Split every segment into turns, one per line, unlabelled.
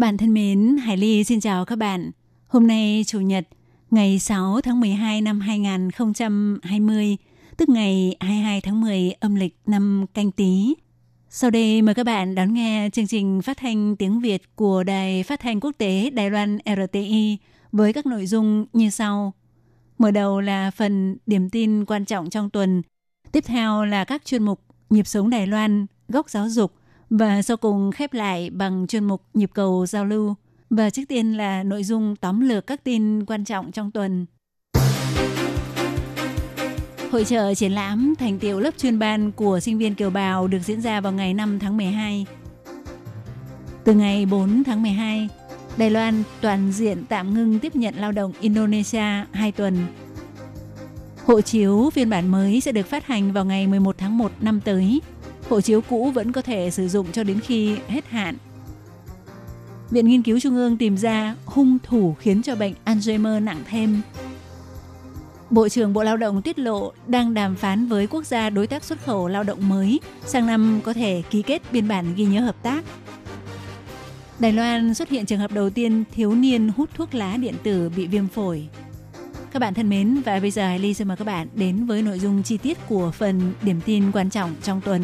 Các bạn thân mến, Hải Ly xin chào các bạn. Hôm nay Chủ nhật, ngày 6 tháng 12 năm 2020, tức ngày 22 tháng 10 âm lịch năm canh tí. Sau đây mời các bạn đón nghe chương trình phát thanh tiếng Việt của Đài Phát thanh Quốc tế Đài Loan RTI với các nội dung như sau. Mở đầu là phần điểm tin quan trọng trong tuần. Tiếp theo là các chuyên mục Nhịp sống Đài Loan, Góc giáo dục và sau cùng khép lại bằng chuyên mục Nhịp cầu giao lưu. Và trước tiên là nội dung tóm lược các tin quan trọng trong tuần. Hội trợ triển lãm thành tiệu lớp chuyên ban của sinh viên kiều bào được diễn ra vào ngày 5 tháng 12. Từ ngày 4 tháng 12, Đài Loan toàn diện tạm ngưng tiếp nhận lao động Indonesia 2 tuần. Hộ chiếu phiên bản mới sẽ được phát hành vào ngày 11 tháng 1 năm tới. Hộ chiếu cũ vẫn có thể sử dụng cho đến khi hết hạn. Viện Nghiên cứu Trung ương tìm ra hung thủ khiến cho bệnh Alzheimer nặng thêm. Bộ trưởng Bộ Lao động tiết lộ đang đàm phán với quốc gia đối tác xuất khẩu lao động mới, sang năm có thể ký kết biên bản ghi nhớ hợp tác. Đài Loan xuất hiện trường hợp đầu tiên thiếu niên hút thuốc lá điện tử bị viêm phổi. Các bạn thân mến, và bây giờ Hải Ly xin mời các bạn đến với nội dung chi tiết của phần điểm tin quan trọng trong tuần.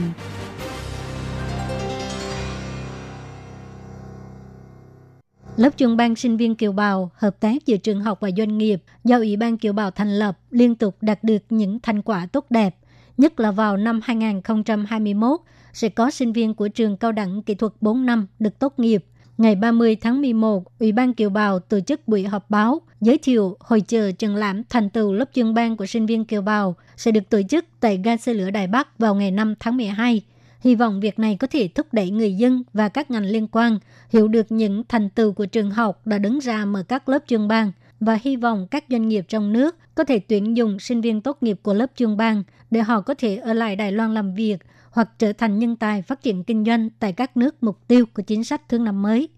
Lớp trường ban sinh viên kiều bào, hợp tác giữa trường học và doanh nghiệp do Ủy ban kiều bào thành lập liên tục đạt được những thành quả tốt đẹp. Nhất là vào năm 2021, sẽ có sinh viên của trường cao đẳng kỹ thuật 4 năm được tốt nghiệp. Ngày 30 tháng 11, Ủy ban Kiều Bào tổ chức buổi họp báo giới thiệu hội chợ triển lãm thành tựu lớp chuyên ban của sinh viên Kiều Bào sẽ được tổ chức tại ga xe lửa Đài Bắc vào ngày 5 tháng 12. Hy vọng việc này có thể thúc đẩy người dân và các ngành liên quan hiểu được những thành tựu của trường học đã đứng ra mở các lớp chuyên ban và hy vọng các doanh nghiệp trong nước có thể tuyển dụng sinh viên tốt nghiệp của lớp chuyên ban để họ có thể ở lại Đài Loan làm việc hoặc trở thành nhân tài phát triển kinh doanh tại các nước mục tiêu của chính sách thương năm mới.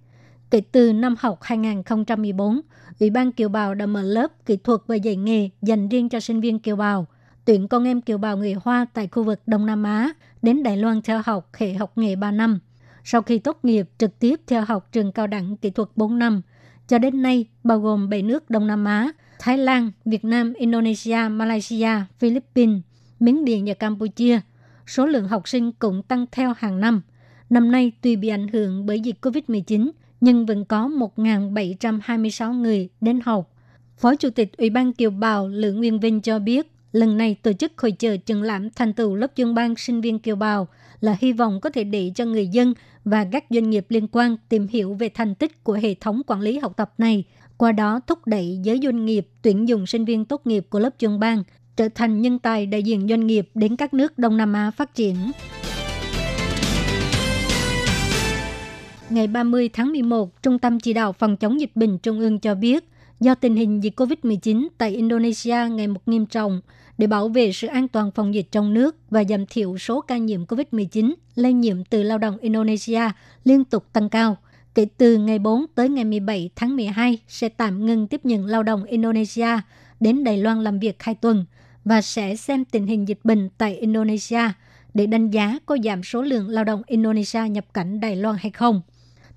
Kể từ năm học 2014, Ủy ban Kiều Bào đã mở lớp kỹ thuật và dạy nghề dành riêng cho sinh viên Kiều Bào, tuyển con em Kiều Bào người Hoa tại khu vực Đông Nam Á đến Đài Loan theo học hệ học nghề 3 năm. Sau khi tốt nghiệp trực tiếp theo học trường cao đẳng kỹ thuật 4 năm, cho đến nay bao gồm 7 nước Đông Nam Á, Thái Lan, Việt Nam, Indonesia, Malaysia, Philippines, Miến Điện và Campuchia. Số lượng học sinh cũng tăng theo hàng năm. Năm nay tuy bị ảnh hưởng bởi dịch COVID-19, nhưng vẫn có 1.726 người đến học. Phó Chủ tịch Ủy ban Kiều Bào Lữ Nguyên Vinh cho biết, lần này tổ chức hội chợ triển lãm thành tựu lớp chuyên ban sinh viên Kiều Bào là hy vọng có thể để cho người dân và các doanh nghiệp liên quan tìm hiểu về thành tích của hệ thống quản lý học tập này, qua đó thúc đẩy giới doanh nghiệp tuyển dụng sinh viên tốt nghiệp của lớp chuyên ban trở thành nhân tài đại diện doanh nghiệp đến các nước Đông Nam Á phát triển. Ngày 30 tháng 11, Trung tâm Chỉ đạo Phòng chống dịch bệnh Trung ương cho biết, do tình hình dịch COVID-19 tại Indonesia ngày một nghiêm trọng, để bảo vệ sự an toàn phòng dịch trong nước và giảm thiểu số ca nhiễm COVID-19 lây nhiễm từ lao động Indonesia liên tục tăng cao. Kể từ ngày 4 tới ngày 17 tháng 12 sẽ tạm ngừng tiếp nhận lao động Indonesia đến Đài Loan làm việc hai tuần và sẽ xem tình hình dịch bệnh tại Indonesia để đánh giá có giảm số lượng lao động Indonesia nhập cảnh Đài Loan hay không.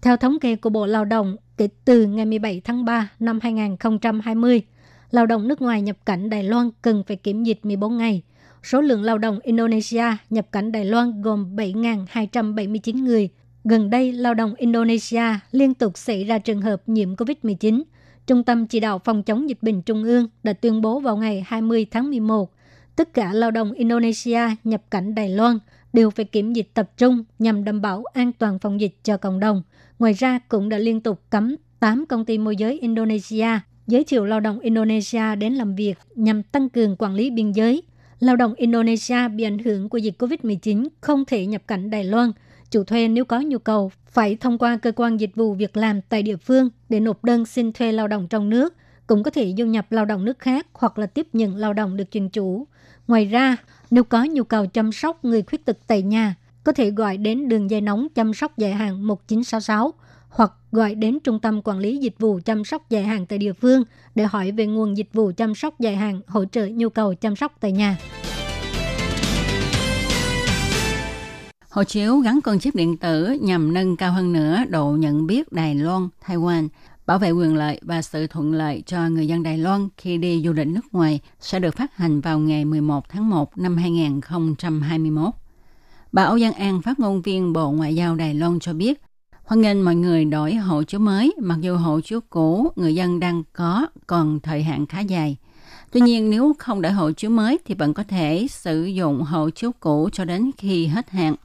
Theo thống kê của Bộ Lao động, kể từ ngày 17 tháng 3 năm 2020, lao động nước ngoài nhập cảnh Đài Loan cần phải kiểm dịch 14 ngày. Số lượng lao động Indonesia nhập cảnh Đài Loan gồm 7.279 người. Gần đây, lao động Indonesia liên tục xảy ra trường hợp nhiễm COVID-19. Trung tâm Chỉ đạo Phòng chống dịch bệnh Trung ương đã tuyên bố vào ngày 20 tháng 11, tất cả lao động Indonesia nhập cảnh Đài Loan đều phải kiểm dịch tập trung nhằm đảm bảo an toàn phòng dịch cho cộng đồng. Ngoài ra, cũng đã liên tục cấm 8 công ty môi giới Indonesia giới thiệu lao động Indonesia đến làm việc nhằm tăng cường quản lý biên giới. Lao động Indonesia bị ảnh hưởng của dịch COVID-19 không thể nhập cảnh Đài Loan, Chủ thuê nếu có nhu cầu phải thông qua cơ quan dịch vụ việc làm tại địa phương để nộp đơn xin thuê lao động trong nước, cũng có thể du nhập lao động nước khác hoặc là tiếp nhận lao động được chuyển chủ. Ngoài ra, nếu có nhu cầu chăm sóc người khuyết tật tại nhà, có thể gọi đến đường dây nóng chăm sóc dài hạn 1966 hoặc gọi đến Trung tâm Quản lý Dịch vụ chăm sóc dài hạn tại địa phương để hỏi về nguồn dịch vụ chăm sóc dài hạn hỗ trợ nhu cầu chăm sóc tại nhà.
Hộ chiếu gắn con chip điện tử nhằm nâng cao hơn nữa độ nhận biết Đài Loan, Taiwan, bảo vệ quyền lợi và sự thuận lợi cho người dân Đài Loan khi đi du lịch nước ngoài sẽ được phát hành vào ngày 11 tháng 1 năm 2021. Bà Âu Giang An, phát ngôn viên Bộ Ngoại giao Đài Loan cho biết, hoan nghênh mọi người đổi hộ chiếu mới, mặc dù hộ chiếu cũ người dân đang có còn thời hạn khá dài. Tuy nhiên, nếu không đổi hộ chiếu mới thì vẫn có thể sử dụng hộ chiếu cũ cho đến khi hết hạn.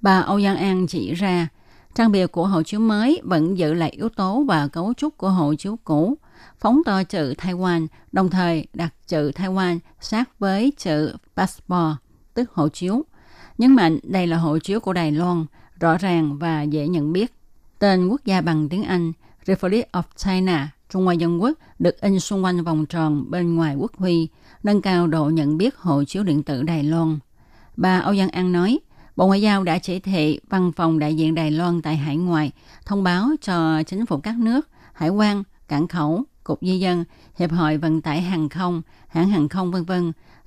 Bà Âu Giang An chỉ ra, trang bìa của hộ chiếu mới vẫn giữ lại yếu tố và cấu trúc của hộ chiếu cũ, phóng to chữ Taiwan, đồng thời đặt chữ Taiwan sát với chữ passport, tức hộ chiếu. Nhấn mạnh đây là hộ chiếu của Đài Loan, rõ ràng và dễ nhận biết. Tên quốc gia bằng tiếng Anh Republic of China, Trung Hoa Dân Quốc được in xung quanh vòng tròn bên ngoài quốc huy, nâng cao độ nhận biết hộ chiếu điện tử Đài Loan. Bà Âu Giang An nói, Bộ Ngoại giao đã chỉ thị văn phòng đại diện Đài Loan tại hải ngoại thông báo cho chính phủ các nước, hải quan, cảng khẩu, cục di dân, hiệp hội vận tải hàng không, hãng hàng không v.v.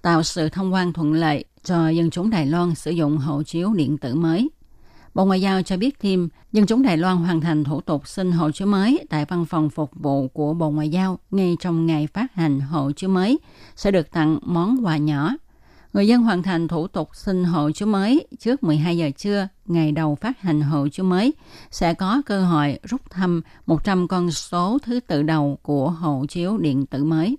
tạo sự thông quan thuận lợi cho dân chúng Đài Loan sử dụng hộ chiếu điện tử mới. Bộ Ngoại giao cho biết thêm, dân chúng Đài Loan hoàn thành thủ tục xin hộ chiếu mới tại văn phòng phục vụ của Bộ Ngoại giao ngay trong ngày phát hành hộ chiếu mới sẽ được tặng món quà nhỏ. Người dân hoàn thành thủ tục xin hộ chiếu mới trước 12 giờ trưa ngày đầu phát hành hộ chiếu mới sẽ có cơ hội rút thăm 100 con số thứ tự đầu của hộ chiếu điện tử mới.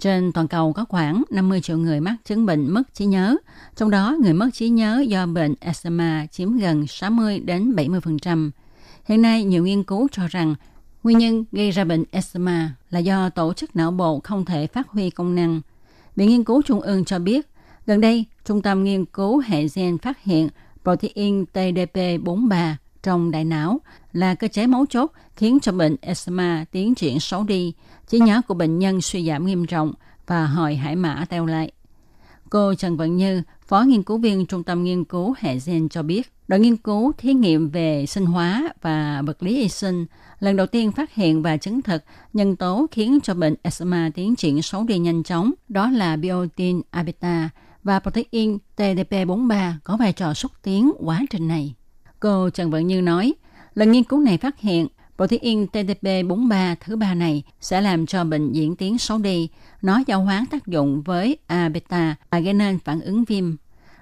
Trên toàn cầu có khoảng 50 triệu người mắc chứng bệnh mất trí nhớ, trong đó người mất trí nhớ do bệnh Alzheimer chiếm gần 60 đến 70%. Hiện nay, nhiều nghiên cứu cho rằng nguyên nhân gây ra bệnh Alzheimer là do tổ chức não bộ không thể phát huy công năng. Viện Nghiên cứu Trung ương cho biết, gần đây, Trung tâm Nghiên cứu Hệ gen phát hiện protein TDP43 trong đại não là cơ chế mấu chốt khiến cho bệnh eczema tiến triển xấu đi, trí nhớ của bệnh nhân suy giảm nghiêm trọng và hồi hải mã teo lại. Cô Trần Vận Như, Phó nghiên cứu viên Trung tâm Nghiên cứu Hệ gen cho biết, đội nghiên cứu thí nghiệm về sinh hóa và vật lý y sinh lần đầu tiên phát hiện và chứng thực nhân tố khiến cho bệnh eczema tiến triển xấu đi nhanh chóng, đó là biotin abeta và protein TDP43 có vai trò xúc tiến quá trình này. Cô Trần Vận Như nói, lần nghiên cứu này phát hiện protein TDP43 thứ ba này sẽ làm cho bệnh diễn tiến xấu đi. Nó giao hoán tác dụng với A-beta và gây nên phản ứng viêm.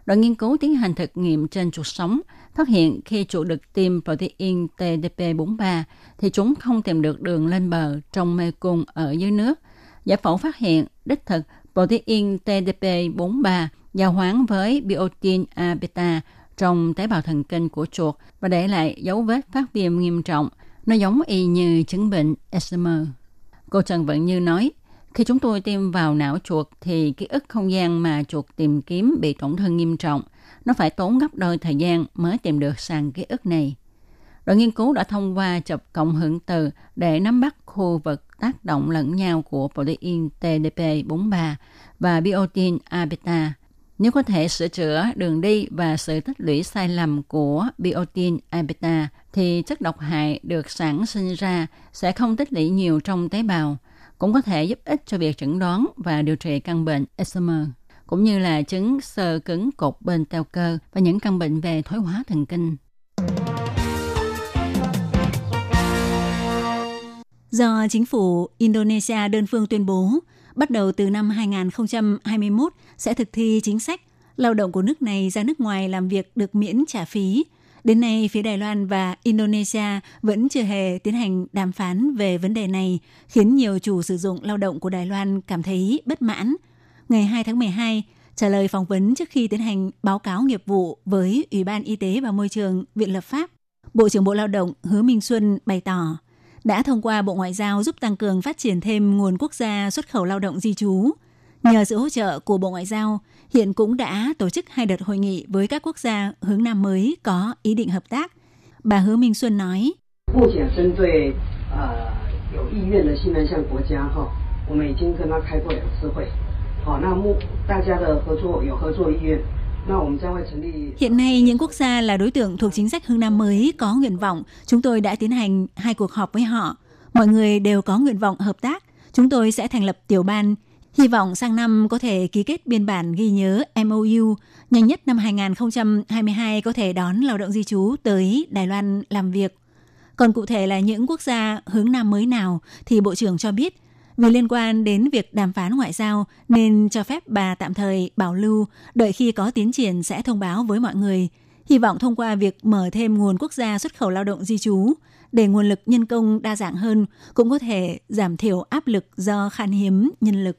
Đoàn nghiên cứu tiến hành thực nghiệm trên chuột sống, phát hiện khi chuột được tiêm protein TDP43 thì chúng không tìm được đường lên bờ trong mê cung ở dưới nước. Giải phẫu phát hiện đích thực protein TDP43 giao hoán với biotin A-beta trong tế bào thần kinh của chuột và để lại dấu vết phát viêm nghiêm trọng. Nó giống y như chứng bệnh Alzheimer. Cô Trần Vận Như nói, khi chúng tôi tiêm vào não chuột thì ký ức không gian mà chuột tìm kiếm bị tổn thương nghiêm trọng. Nó phải tốn gấp đôi thời gian mới tìm được sàn ký ức này. Đội nghiên cứu đã thông qua chụp cộng hưởng từ để nắm bắt khu vực tác động lẫn nhau của protein TDP43 và biotin A-beta nếu có thể sửa chữa đường đi và sự tích lũy sai lầm của biotin abeta thì chất độc hại được sản sinh ra sẽ không tích lũy nhiều trong tế bào, cũng có thể giúp ích cho việc chẩn đoán và điều trị căn bệnh Alzheimer, cũng như là chứng sơ cứng cột bên teo cơ và những căn bệnh về thoái hóa thần kinh.
Do chính phủ Indonesia đơn phương tuyên bố bắt đầu từ năm 2021 sẽ thực thi chính sách lao động của nước này ra nước ngoài làm việc được miễn trả phí. Đến nay, phía Đài Loan và Indonesia vẫn chưa hề tiến hành đàm phán về vấn đề này, khiến nhiều chủ sử dụng lao động của Đài Loan cảm thấy bất mãn. Ngày 2 tháng 12, trả lời phỏng vấn trước khi tiến hành báo cáo nghiệp vụ với Ủy ban Y tế và Môi trường Viện Lập pháp, Bộ trưởng Bộ Lao động Hứa Minh Xuân bày tỏ đã thông qua Bộ Ngoại giao giúp tăng cường phát triển thêm nguồn quốc gia xuất khẩu lao động di trú. Nhờ sự hỗ trợ của Bộ Ngoại giao,
hiện cũng đã tổ chức hai đợt hội nghị với các quốc gia hướng Nam mới có ý định hợp tác. Bà Hứa Minh Xuân nói,
Hiện
Hiện nay, những quốc gia là đối tượng thuộc chính sách hướng Nam mới có nguyện vọng. Chúng tôi đã tiến hành hai cuộc họp với họ. Mọi người đều có nguyện vọng hợp tác. Chúng tôi sẽ thành lập tiểu ban. Hy vọng sang năm có thể ký kết biên bản ghi nhớ MOU, nhanh nhất năm 2022 có thể đón lao động di trú tới Đài Loan làm việc. Còn cụ thể là những quốc gia hướng Nam mới nào thì Bộ trưởng cho biết vì liên quan đến việc đàm phán ngoại giao nên cho phép bà tạm thời bảo lưu, đợi khi có tiến triển sẽ thông báo với mọi người. Hy vọng thông qua việc mở thêm nguồn quốc gia xuất khẩu lao động di trú, để nguồn lực nhân công đa dạng hơn, cũng có thể giảm thiểu áp lực do khan hiếm nhân lực.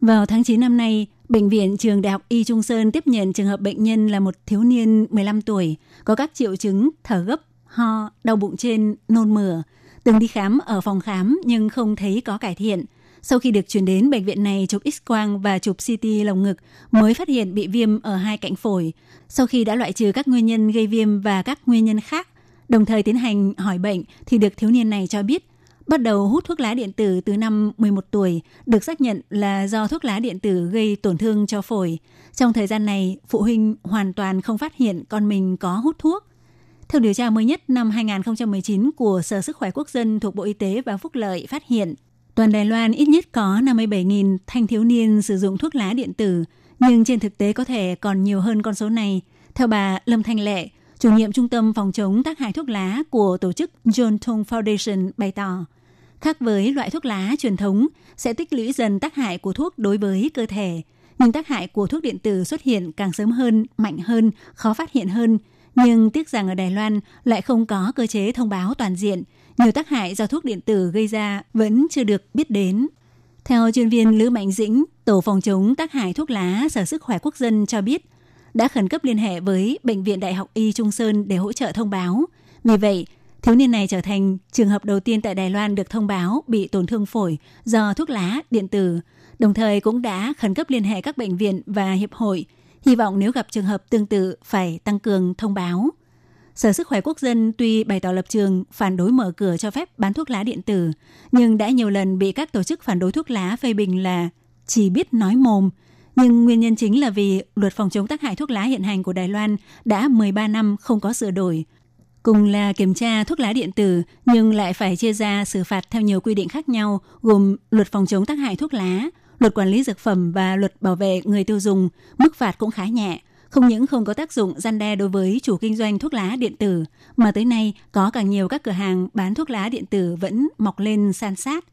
Vào tháng 9 năm nay, Bệnh viện Trường Đại học Y Trung Sơn tiếp nhận trường hợp bệnh nhân là một thiếu niên 15 tuổi, có các triệu chứng thở gấp, ho, đau bụng trên, nôn mửa. Từng đi khám ở phòng khám nhưng không thấy có cải thiện. Sau khi được chuyển đến bệnh viện này chụp X-quang và chụp CT lồng ngực mới phát hiện bị viêm ở hai cạnh phổi. Sau khi đã loại trừ các nguyên nhân gây viêm và các nguyên nhân khác, đồng thời tiến hành hỏi bệnh thì được thiếu niên này cho biết bắt đầu hút thuốc lá điện tử từ năm 11 tuổi, được xác nhận là do thuốc lá điện tử gây tổn thương cho phổi. Trong thời gian này, phụ huynh hoàn toàn không phát hiện con mình có hút thuốc. Theo điều tra mới nhất năm 2019 của Sở Sức khỏe Quốc dân thuộc Bộ Y tế và Phúc lợi phát hiện, toàn Đài Loan ít nhất có 57.000 thanh thiếu niên sử dụng thuốc lá điện tử, nhưng trên thực tế có thể còn nhiều hơn con số này. Theo bà Lâm Thanh Lệ, chủ nhiệm Trung tâm Phòng chống tác hại thuốc lá của tổ chức John Tong Foundation bày tỏ, khác với loại thuốc lá truyền thống sẽ tích lũy dần tác hại của thuốc đối với cơ thể, nhưng tác hại của thuốc điện tử xuất hiện càng sớm hơn, mạnh hơn, khó phát hiện hơn. Nhưng tiếc rằng ở Đài Loan lại không có cơ chế thông báo toàn diện, nhiều tác hại do thuốc điện tử gây ra vẫn chưa được biết đến. Theo chuyên viên Lữ Mạnh Dĩnh, Tổ phòng chống tác hại thuốc lá Sở Sức khỏe Quốc dân cho biết, đã khẩn cấp liên hệ với Bệnh viện Đại học Y Trung Sơn để hỗ trợ thông báo. Vì vậy, thiếu niên này trở thành trường hợp đầu tiên tại Đài Loan được thông báo bị tổn thương phổi do thuốc lá điện tử, đồng thời cũng đã khẩn cấp liên hệ các bệnh viện và hiệp hội, hy vọng nếu gặp trường hợp tương tự phải tăng cường thông báo. Sở Sức khỏe Quốc dân tuy bày tỏ lập trường phản đối mở cửa cho phép bán thuốc lá điện tử, nhưng đã nhiều lần bị các tổ chức phản đối thuốc lá phê bình là chỉ biết nói mồm. Nhưng nguyên nhân chính là vì luật phòng chống tác hại thuốc lá hiện hành của Đài Loan đã 13 năm không có sửa đổi. Cùng là kiểm tra thuốc lá điện tử nhưng lại phải chia ra xử phạt theo nhiều quy định khác nhau gồm luật phòng chống tác hại thuốc lá, luật quản lý dược phẩm và luật bảo vệ người tiêu dùng, mức phạt cũng khá nhẹ không những không có tác dụng gian đe đối với chủ kinh doanh thuốc lá điện tử, mà tới nay có càng nhiều các cửa hàng bán thuốc lá điện tử vẫn mọc lên san sát.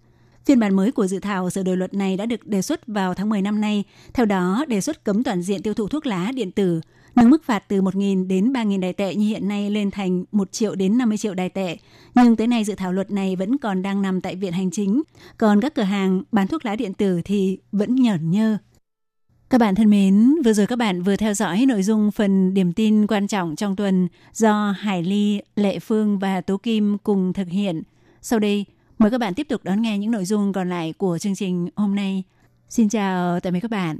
Phiên bản mới của dự thảo sửa đổi luật này đã được đề xuất vào tháng 10 năm nay. Theo đó, đề xuất cấm toàn diện tiêu thụ thuốc lá điện tử, nâng mức phạt từ 1.000 đến 3.000 đài tệ như hiện nay lên thành 1 triệu đến 50 triệu đài tệ. Nhưng tới nay dự thảo luật này vẫn còn đang nằm tại Viện Hành Chính. Còn các cửa hàng bán thuốc lá điện tử thì vẫn nhởn nhơ. Các bạn thân mến, vừa rồi các bạn vừa theo dõi nội dung phần điểm tin quan trọng trong tuần do Hải Ly, Lệ Phương và Tố Kim cùng thực hiện. Sau đây, mời các bạn tiếp tục đón nghe những nội dung còn lại của chương trình hôm nay. Xin chào tạm biệt các bạn.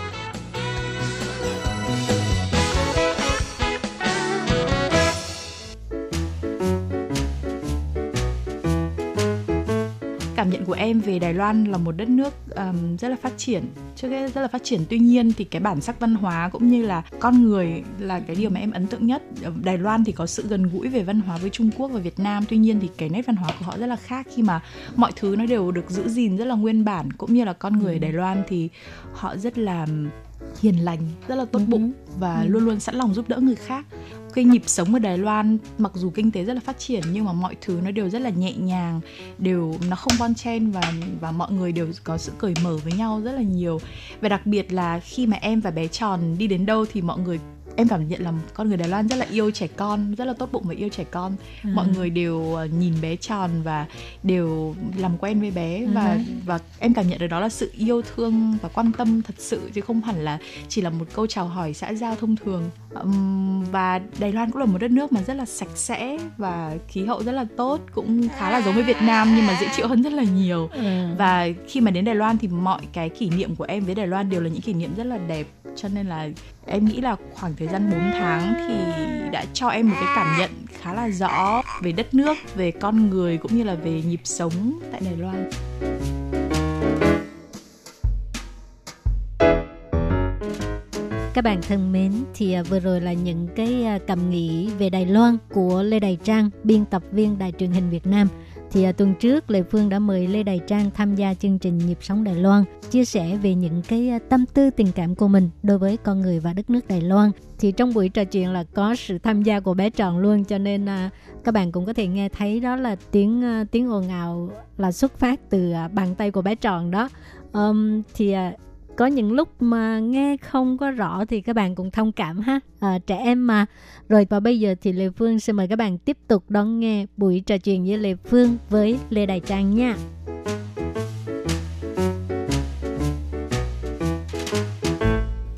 Về Đài Loan là một đất nước um, rất là phát triển. Trước hết rất là phát triển tuy nhiên thì cái bản sắc văn hóa cũng như là con người là cái điều mà em ấn tượng nhất. Ở Đài Loan thì có sự gần gũi về văn hóa với Trung Quốc và Việt Nam tuy nhiên thì cái nét văn hóa của họ rất là khác. Khi mà mọi thứ nó đều được giữ gìn rất là nguyên bản cũng như là con người ở Đài Loan thì họ rất là hiền lành rất là tốt bụng và luôn luôn sẵn lòng giúp đỡ người khác cái nhịp sống ở Đài Loan, mặc dù kinh tế rất là phát triển, nhưng mà mọi thứ nó đều rất là nhẹ nhàng, đều, nó không bon chen và và mọi người đều có sự cởi mở với nhau rất là nhiều. Và đặc biệt là khi mà em và bé tròn đi đến đâu thì mọi người em cảm nhận là con người Đài Loan rất là yêu trẻ con rất là tốt bụng và yêu trẻ con. Mọi người đều ờ, nhìn bé tròn và đều làm quen với bé và và em cảm nhận được đó là sự yêu thương và quan tâm thật sự chứ không hẳn là chỉ là một câu chào hỏi xã giao thông thường. Và Đài Loan cũng là một đất nước mà rất là sạch sẽ và khí hậu rất là tốt cũng khá là giống với Việt Nam nhưng mà dễ chịu hơn rất là nhiều. Và khi mà đến Đài Loan thì mọi cái kỷ niệm của em với Đài Loan đều là những kỷ niệm rất là đẹp cho nên là em nghĩ là khoảng thời gian 4 tháng thì đã cho em một cái cảm nhận khá là rõ về đất nước, về con người cũng như là về nhịp sống tại Đài Loan.
Các bạn thân mến, thì à, vừa rồi là những cái à, cảm nghĩ về Đài Loan của Lê Đài Trang, biên tập viên Đài truyền hình Việt Nam. Thì à, tuần trước lệ Phương đã mời Lê Đài Trang tham gia chương trình Nhịp sống Đài Loan, chia sẻ về những cái à, tâm tư tình cảm của mình đối với con người và đất nước Đài Loan. Thì trong buổi trò chuyện là có sự tham gia của bé Tròn luôn, cho nên à, các bạn cũng có thể nghe thấy đó là tiếng à, tiếng ồn ào là xuất phát từ à, bàn tay của bé Tròn đó. Um, thì à, có những lúc mà nghe không có rõ thì các bạn cũng thông cảm ha. À, trẻ em mà. Rồi và bây giờ thì Lê Phương xin mời các bạn tiếp tục đón nghe buổi trò chuyện với Lê Phương với Lê Đại Trang nha.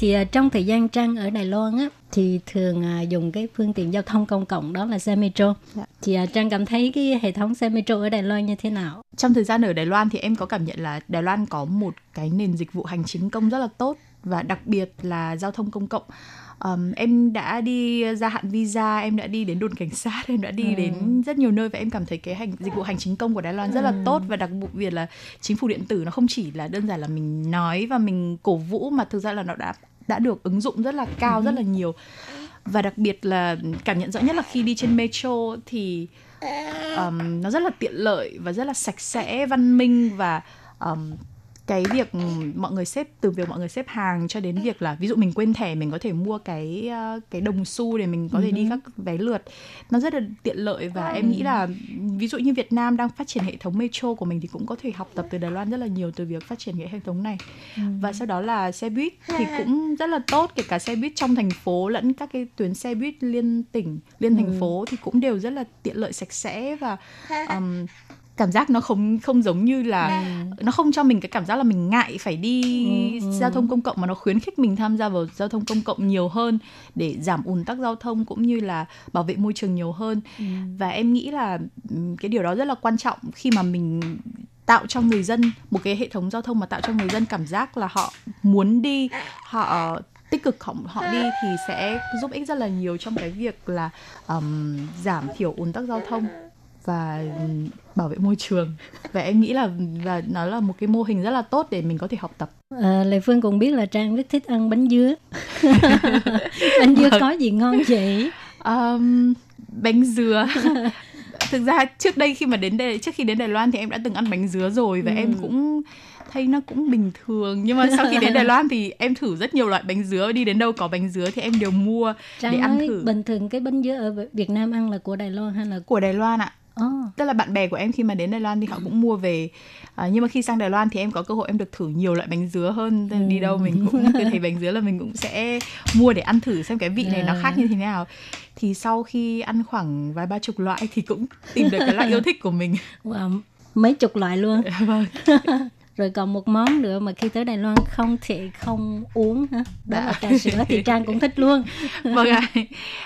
Thì à, trong thời gian Trang ở Đài Loan á thì thường à, dùng cái phương tiện giao thông công cộng đó là xe metro.
Dạ.
Thì à, Trang cảm thấy cái hệ thống xe metro ở Đài Loan như thế nào?
Trong thời gian ở Đài Loan thì em có cảm nhận là Đài Loan có một cái nền dịch vụ hành chính công rất là tốt và đặc biệt là giao thông công cộng. Ờm, em đã đi gia hạn visa, em đã đi đến đồn cảnh sát, em đã đi đến rất nhiều nơi và em cảm thấy cái hành dịch vụ hành chính công của Đài Loan rất là tốt và đặc biệt là chính phủ điện tử nó không chỉ là đơn giản là mình nói và mình cổ vũ mà thực ra là nó đã đã được ứng dụng rất là cao rất là nhiều. Và đặc biệt là cảm nhận rõ nhất là khi đi trên metro thì um, nó rất là tiện lợi và rất là sạch sẽ văn minh và um, cái việc mọi người xếp từ việc mọi người xếp hàng cho đến việc là ví dụ mình quên thẻ mình có thể mua cái uh, cái đồng xu để mình có thể đi các vé lượt. Nó rất là tiện lợi và em nghĩ là ví dụ như Việt Nam đang phát triển hệ thống metro của mình thì cũng có thể học tập từ Đài Loan rất là nhiều từ việc phát triển cái hệ thống này. Và sau đó là xe buýt thì cũng rất là tốt kể cả xe buýt trong thành phố lẫn các cái tuyến xe buýt liên tỉnh liên thành phố thì cũng đều rất là tiện lợi sạch sẽ và um, cảm giác nó không không giống như là nó không cho mình cái cảm giác là mình ngại phải đi giao thông công cộng mà nó khuyến khích mình tham gia vào giao thông công cộng nhiều hơn để giảm ùn tắc giao thông cũng như là bảo vệ môi trường nhiều hơn. Và em nghĩ là ừm, cái điều đó rất là quan trọng khi mà mình tạo cho người dân một cái hệ thống giao thông mà tạo cho người dân cảm giác là họ muốn đi họ tích cực họ, họ đi thì sẽ giúp ích rất là nhiều trong cái việc là ừm, giảm thiểu ùn tắc giao thông và bảo vệ môi trường. Và em nghĩ là và nó là một cái mô hình rất là tốt để mình có thể học tập.
À, Lê Phương cũng biết là Trang rất thích ăn bánh dứa. bánh dứa có gì ngon vậy?
um, bánh dứa. Thực ra trước đây khi mà đến đây trước khi đến Đài Loan thì em đã từng ăn bánh dứa rồi và em cũng thấy nó cũng bình thường. Nhưng mà sau khi đến Đài Loan thì em thử rất nhiều loại bánh dứa. Đi đến đâu có bánh dứa thì em đều mua
Trang
để ăn thử.
bình thường cái bánh dứa ở Việt Nam ăn là của Đài Loan hay là
của Đài Loan ạ
oh.
tức là bạn bè của em khi mà đến Đài Loan thì họ cũng mua về. À, nhưng mà khi sang Đài Loan thì em có cơ hội em được thử nhiều loại bánh dứa hơn Nên đi đâu mình cũng cứ thấy bánh dứa là mình cũng sẽ mua để ăn thử xem cái vị này nó khác như thế nào. Thì sau khi ăn khoảng vài ba chục loại thì cũng tìm được cái loại yêu thích của mình.
Wow, mấy chục loại luôn.
Vâng
rồi còn một món nữa mà khi tới Đài Loan không thể không uống hả đó là trà sữa thì Trang cũng thích luôn
vâng ạ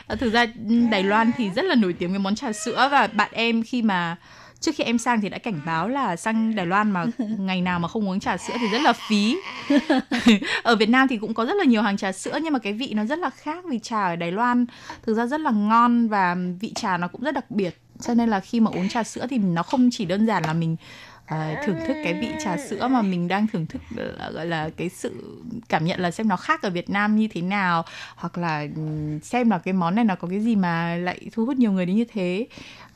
à. thực ra Đài Loan thì rất là nổi tiếng với món trà sữa và bạn em khi mà trước khi em sang thì đã cảnh báo là sang Đài Loan mà ngày nào mà không uống trà sữa thì rất là phí. ở Việt Nam thì cũng có rất là nhiều hàng trà sữa nhưng mà cái vị nó rất là khác vì trà ở Đài Loan thực ra rất là ngon và vị trà nó cũng rất đặc biệt. Cho nên là khi mà uống trà sữa thì nó không chỉ đơn giản là mình uh, thưởng thức cái vị trà sữa mà mình đang thưởng thức là, gọi là cái sự cảm nhận là xem nó khác ở Việt Nam như thế nào hoặc là xem là cái món này nó có cái gì mà lại thu hút nhiều người đến như thế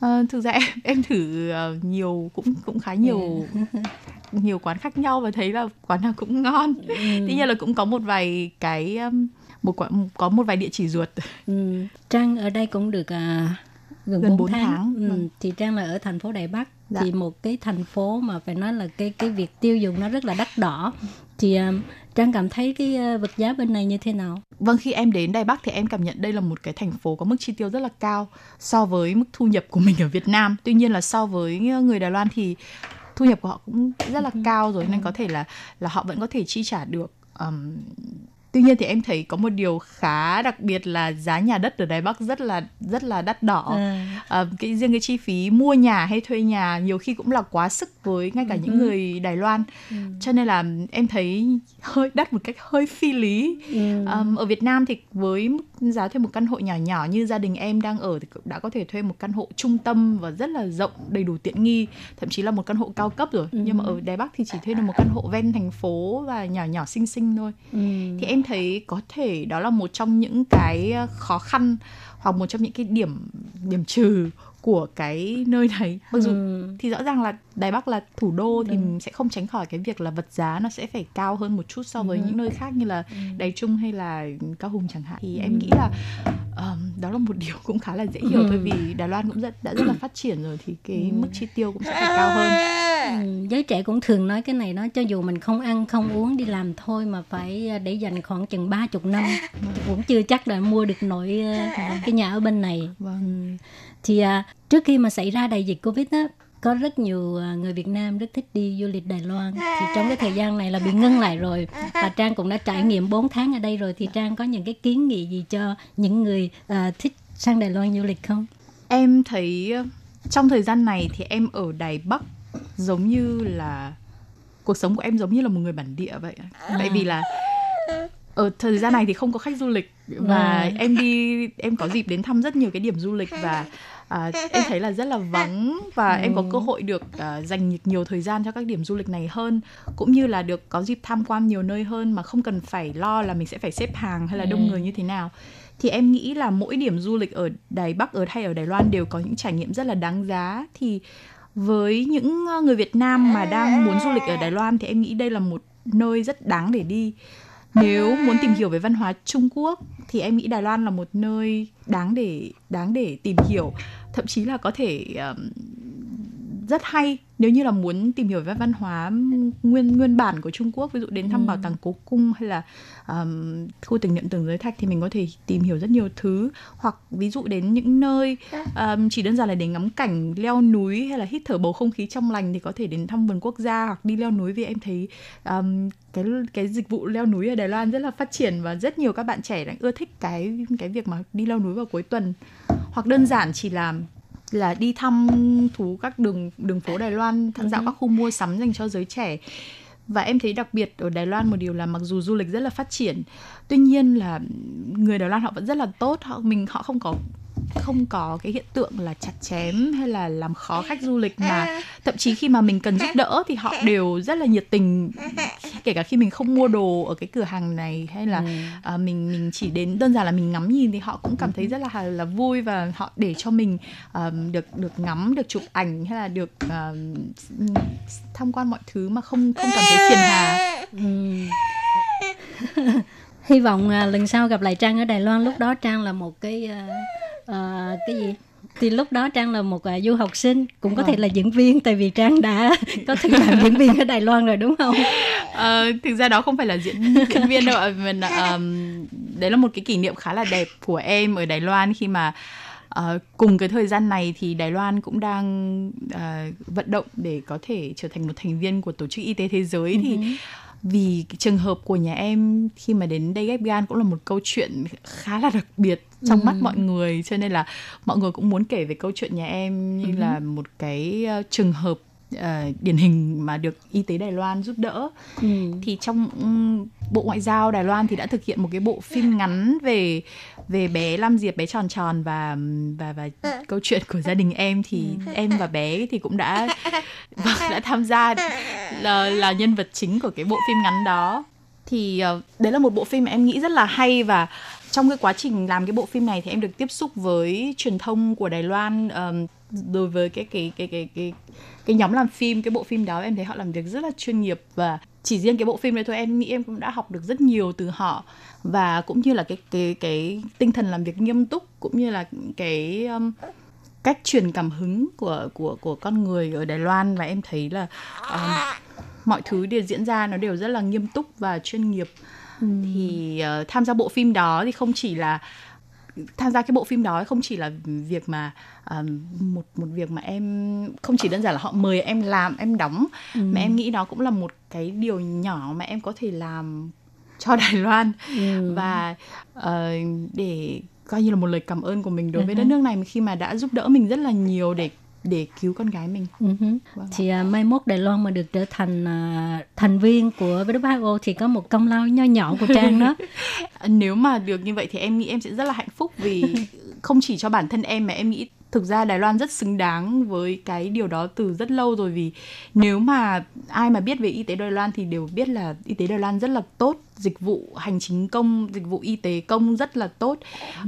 uh, thực ra em em thử nhiều cũng cũng khá nhiều nhiều quán khác nhau và thấy là quán nào cũng ngon ừ. tuy nhiên là cũng có một vài cái um, một quán có một vài địa chỉ ruột
ừ. Trang ở đây cũng được uh, gần, gần 4, 4 tháng, tháng. Ừ. Vâng. thì Trang là ở thành phố Đài Bắc dạ. thì một cái thành phố mà phải nói là cái cái việc tiêu dùng nó rất là đắt đỏ thì um, Trang cảm thấy cái uh, vật giá bên này như thế nào?
Vâng, khi em đến Đài Bắc thì em cảm nhận đây là một cái thành phố có mức chi tiêu rất là cao so với mức thu nhập của mình ở Việt Nam. Tuy nhiên là so với người Đài Loan thì thu nhập của họ cũng rất là cao rồi nên có thể là là họ vẫn có thể chi trả được um, Tuy nhiên thì em thấy có một điều khá đặc biệt là giá nhà đất ở Đài Bắc rất là rất là đắt đỏ. À. À, cái riêng cái chi phí mua nhà hay thuê nhà nhiều khi cũng là quá sức với ngay cả ừ. những người Đài Loan. Ừ. Cho nên là em thấy hơi đắt một cách hơi phi lý. Ừ. Um, ở Việt Nam thì với giá thuê một căn hộ nhỏ nhỏ như gia đình em đang ở thì đã có thể thuê một căn hộ trung tâm và rất là rộng, đầy đủ tiện nghi, thậm chí là một căn hộ cao cấp rồi. Ừ. Nhưng mà ở Đài Bắc thì chỉ thuê được một căn hộ ven thành phố và nhỏ nhỏ xinh xinh thôi. Ừ. Thì em thấy có thể đó là một trong những cái ờ, khó khăn hoặc một trong những cái điểm điểm trừ của cái nơi này mặc dù ừ. thì rõ ràng là đài bắc là thủ đô thì mình sẽ không tránh khỏi cái việc là vật giá nó sẽ phải cao hơn một chút so với ừ. những nơi khác như là ừ. đài trung hay là cao hùng chẳng hạn thì ừ. em nghĩ là um, đó là một điều cũng khá là dễ hiểu ừ. thôi vì đài loan cũng rất đã rất là phát triển rồi thì cái ừ. mức chi tiêu cũng sẽ phải cao hơn
ừ. giới trẻ cũng thường nói cái này đó cho dù mình không ăn không uống đi làm thôi mà phải à, để dành khoảng chừng ba chục năm cũng chưa chắc là mua được nội à, cái nhà ở bên này vâng. Thì à, trước khi mà xảy ra đại dịch covid á có rất nhiều à, người Việt Nam rất thích đi du lịch Đài Loan thì trong cái thời gian này là bị ngưng lại rồi và Trang cũng đã trải nghiệm 4 tháng ở đây rồi thì Trang có những cái kiến nghị gì cho những người uh, thích sang Đài Loan du lịch không?
Em thấy trong thời gian này thì em ở Đài Bắc giống như là cuộc sống của em giống như là một người bản địa vậy. À. Tại vì là ở thời gian này thì không có khách du lịch và à. em đi em có dịp đến thăm rất nhiều cái điểm du lịch và à, em thấy là rất là vắng và ừ. em có cơ hội được uh, dành nhiều thời gian cho các điểm du lịch này hơn cũng như là được có dịp tham quan nhiều nơi hơn mà không cần phải lo là mình sẽ phải xếp hàng hay là đông ừ. người như thế nào thì em nghĩ là mỗi điểm du lịch ở Đài Bắc ở hay ở Đài Loan đều có những trải nghiệm rất là đáng giá thì với những người Việt Nam mà đang muốn du lịch ở Đài Loan thì em nghĩ đây là một nơi rất đáng để đi nếu muốn tìm hiểu về văn hóa Trung Quốc thì em nghĩ Đài Loan là một nơi đáng để đáng để tìm hiểu thậm chí là có thể um, rất hay nếu như là muốn tìm hiểu về văn hóa nguyên nguyên bản của Trung Quốc ví dụ đến thăm ừ. bảo tàng cố cung hay là um, khu tưởng niệm tường giới thạch thì mình có thể tìm hiểu rất nhiều thứ. Hoặc ví dụ đến những nơi um, chỉ đơn giản là để ngắm cảnh leo núi hay là hít thở bầu không khí trong lành thì có thể đến thăm vườn quốc gia hoặc đi leo núi. Vì em thấy um, cái cái dịch vụ leo núi ở Đài Loan rất là phát triển và rất nhiều các bạn trẻ đang ưa thích cái cái việc mà đi leo núi vào cuối tuần hoặc đơn giản chỉ là là đi thăm thú các đường đường phố Đài Loan tham dạo ừ. các khu mua sắm dành cho giới trẻ và em thấy đặc biệt ở Đài Loan một điều là mặc dù du lịch rất là phát triển tuy nhiên là người Đài Loan họ vẫn rất là tốt họ mình họ không có không có cái hiện tượng là chặt chém hay là làm khó khách du lịch mà thậm chí khi mà mình cần giúp đỡ thì họ đều rất là nhiệt tình. Kể cả khi mình không mua đồ ở cái cửa hàng này hay là ừ. uh, mình mình chỉ đến đơn giản là mình ngắm nhìn thì họ cũng cảm thấy rất là là vui và họ để cho mình uh, được được ngắm được chụp ảnh hay là được uh, tham quan mọi thứ mà không không cảm thấy phiền hà. Ừ.
hy vọng uh, lần sau gặp lại trang ở đài loan. Lúc đó trang là một cái uh, uh, cái gì thì lúc đó trang là một uh, du học sinh cũng có thể là diễn viên tại vì trang đã có thử làm diễn viên ở đài loan rồi đúng không
ờ, thực ra đó không phải là diễn viên đâu mình um, đấy là một cái kỷ niệm khá là đẹp của em ở đài loan khi mà Uh, cùng cái thời gian này thì Đài Loan cũng đang uh, vận động để có thể trở thành một thành viên của tổ chức y tế thế giới uh-huh. thì ừ vì cái trường hợp của nhà em khi mà đến đây ghép gan cũng là một câu chuyện khá là đặc biệt trong ừ. mắt mọi người cho nên là mọi người cũng muốn kể về câu chuyện nhà em như ừ. là một cái uh, trường hợp uh, điển hình mà được y tế Đài Loan giúp đỡ ừ. thì trong um, Bộ Ngoại giao Đài Loan thì đã thực hiện một cái bộ phim ngắn về về bé Lam Diệp bé tròn tròn và và và câu chuyện của gia đình em thì ừ. em và bé thì cũng đã vâng, đã tham gia là là nhân vật chính của cái bộ phim ngắn đó thì uh, đấy là một bộ phim mà em nghĩ rất là hay và trong cái quá trình làm cái bộ phim này thì em được tiếp xúc với truyền thông của Đài Loan um, đối với cái cái cái cái cái cái nhóm làm phim cái bộ phim đó em thấy họ làm việc rất là chuyên nghiệp và chỉ riêng cái bộ phim này thôi em nghĩ em cũng đã học được rất nhiều từ họ. Và cũng như là cái cái cái tinh thần làm việc nghiêm túc cũng như là cái um, cách truyền cảm hứng của của của con người ở Đài Loan. Và em thấy là um, mọi thứ đều diễn ra nó đều rất là nghiêm túc và chuyên nghiệp. Ừ. thì uh, tham gia bộ phim đó thì không chỉ là tham gia cái bộ phim đó không chỉ là việc mà uh, một một việc mà em không chỉ đơn giản là họ mời em làm em đóng ừ. mà em nghĩ đó cũng là một cái điều nhỏ mà em có thể làm cho Đài Loan ừ. và uh, để coi như là một lời cảm ơn của mình đối với uh-huh. đất nước này khi mà đã giúp đỡ mình rất là nhiều để để cứu con gái mình.
Uh-huh. Vâng. Thì uh, mai mốt Đài Loan mà được trở thành uh, thành viên của WHO thì có một công lao nho nhỏ của Trang đó.
Nếu mà được như vậy thì em nghĩ em sẽ rất là hạnh phúc vì không chỉ cho bản thân em mà em nghĩ thực ra Đài Loan rất xứng đáng với cái điều đó từ rất lâu rồi vì nếu mà ai mà biết về y tế Đài Loan thì đều biết là y tế Đài Loan rất là tốt dịch vụ hành chính công dịch vụ y tế công rất là tốt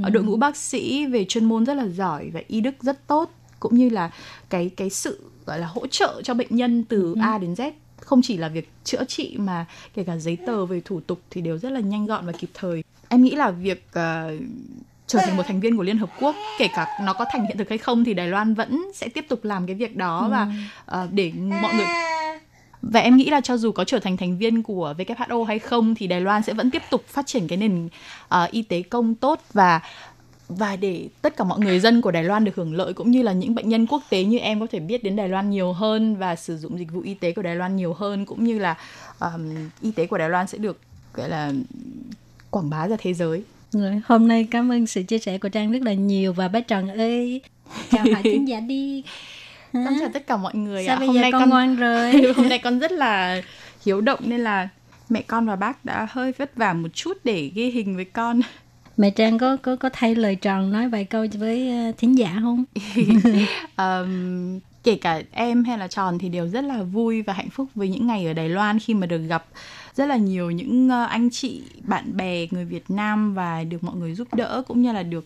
ừ. đội ngũ bác sĩ về chuyên môn rất là giỏi và y đức rất tốt cũng như là cái cái sự gọi là hỗ trợ cho bệnh nhân từ ừ. A đến Z không chỉ là việc chữa trị mà kể cả giấy tờ về thủ tục thì đều rất là nhanh gọn và kịp thời em nghĩ là việc uh, trở thành một thành viên của Liên Hợp Quốc kể cả nó có thành hiện thực hay không thì Đài Loan vẫn sẽ tiếp tục làm cái việc đó ừ. và uh, để mọi người và em nghĩ là cho dù có trở thành thành viên của WHO hay không thì Đài Loan sẽ vẫn tiếp tục phát triển cái nền uh, y tế công tốt và và để tất cả mọi người dân của Đài Loan được hưởng lợi cũng như là những bệnh nhân quốc tế như em có thể biết đến Đài Loan nhiều hơn và sử dụng dịch vụ y tế của Đài Loan nhiều hơn cũng như là um, y tế của Đài Loan sẽ được gọi là quảng bá ra thế giới.
Rồi, hôm nay cảm ơn sự chia sẻ của Trang rất là nhiều và bé Trần ơi chào hỏi khán giả đi.
Con chào tất cả mọi người
Sao ạ. bây hôm nay con, con ngoan rồi.
hôm nay con rất là hiếu động nên là mẹ con và bác đã hơi vất vả một chút để ghi hình với con
mẹ trang có có có thay lời tròn nói vài câu với ờ, thính giả không?
Um, kể cả em hay là tròn thì đều rất là vui và hạnh phúc với những ngày ở Đài Loan khi mà được gặp rất là nhiều những ờ, anh chị bạn bè người Việt Nam và được mọi người giúp đỡ cũng như là được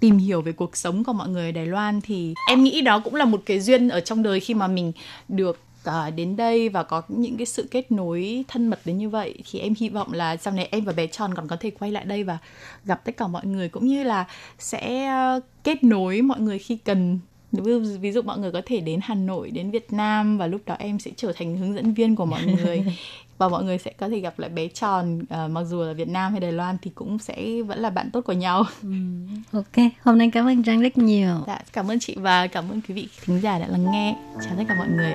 tìm hiểu về cuộc sống của mọi người ở Đài Loan thì em nghĩ đó cũng là một cái duyên ở trong đời khi mà mình được uh, đến đây và có những cái sự kết nối thân mật đến như vậy thì em hy vọng là sau này em và bé tròn còn có thể quay lại đây và gặp tất cả mọi người cũng như là sẽ uh, kết nối mọi người khi cần ví dụ mọi người có thể đến Hà Nội đến Việt Nam và lúc đó em sẽ trở thành hướng dẫn viên của mọi người và mọi người sẽ có thể gặp lại bé tròn uh, mặc dù là Việt Nam hay Đài Loan thì cũng sẽ vẫn là bạn tốt của nhau. Ừ.
Ok, hôm nay cảm ơn Trang rất nhiều.
Dạ, cảm ơn chị và cảm ơn quý vị thính giả đã lắng nghe. Chào tất cả mọi người.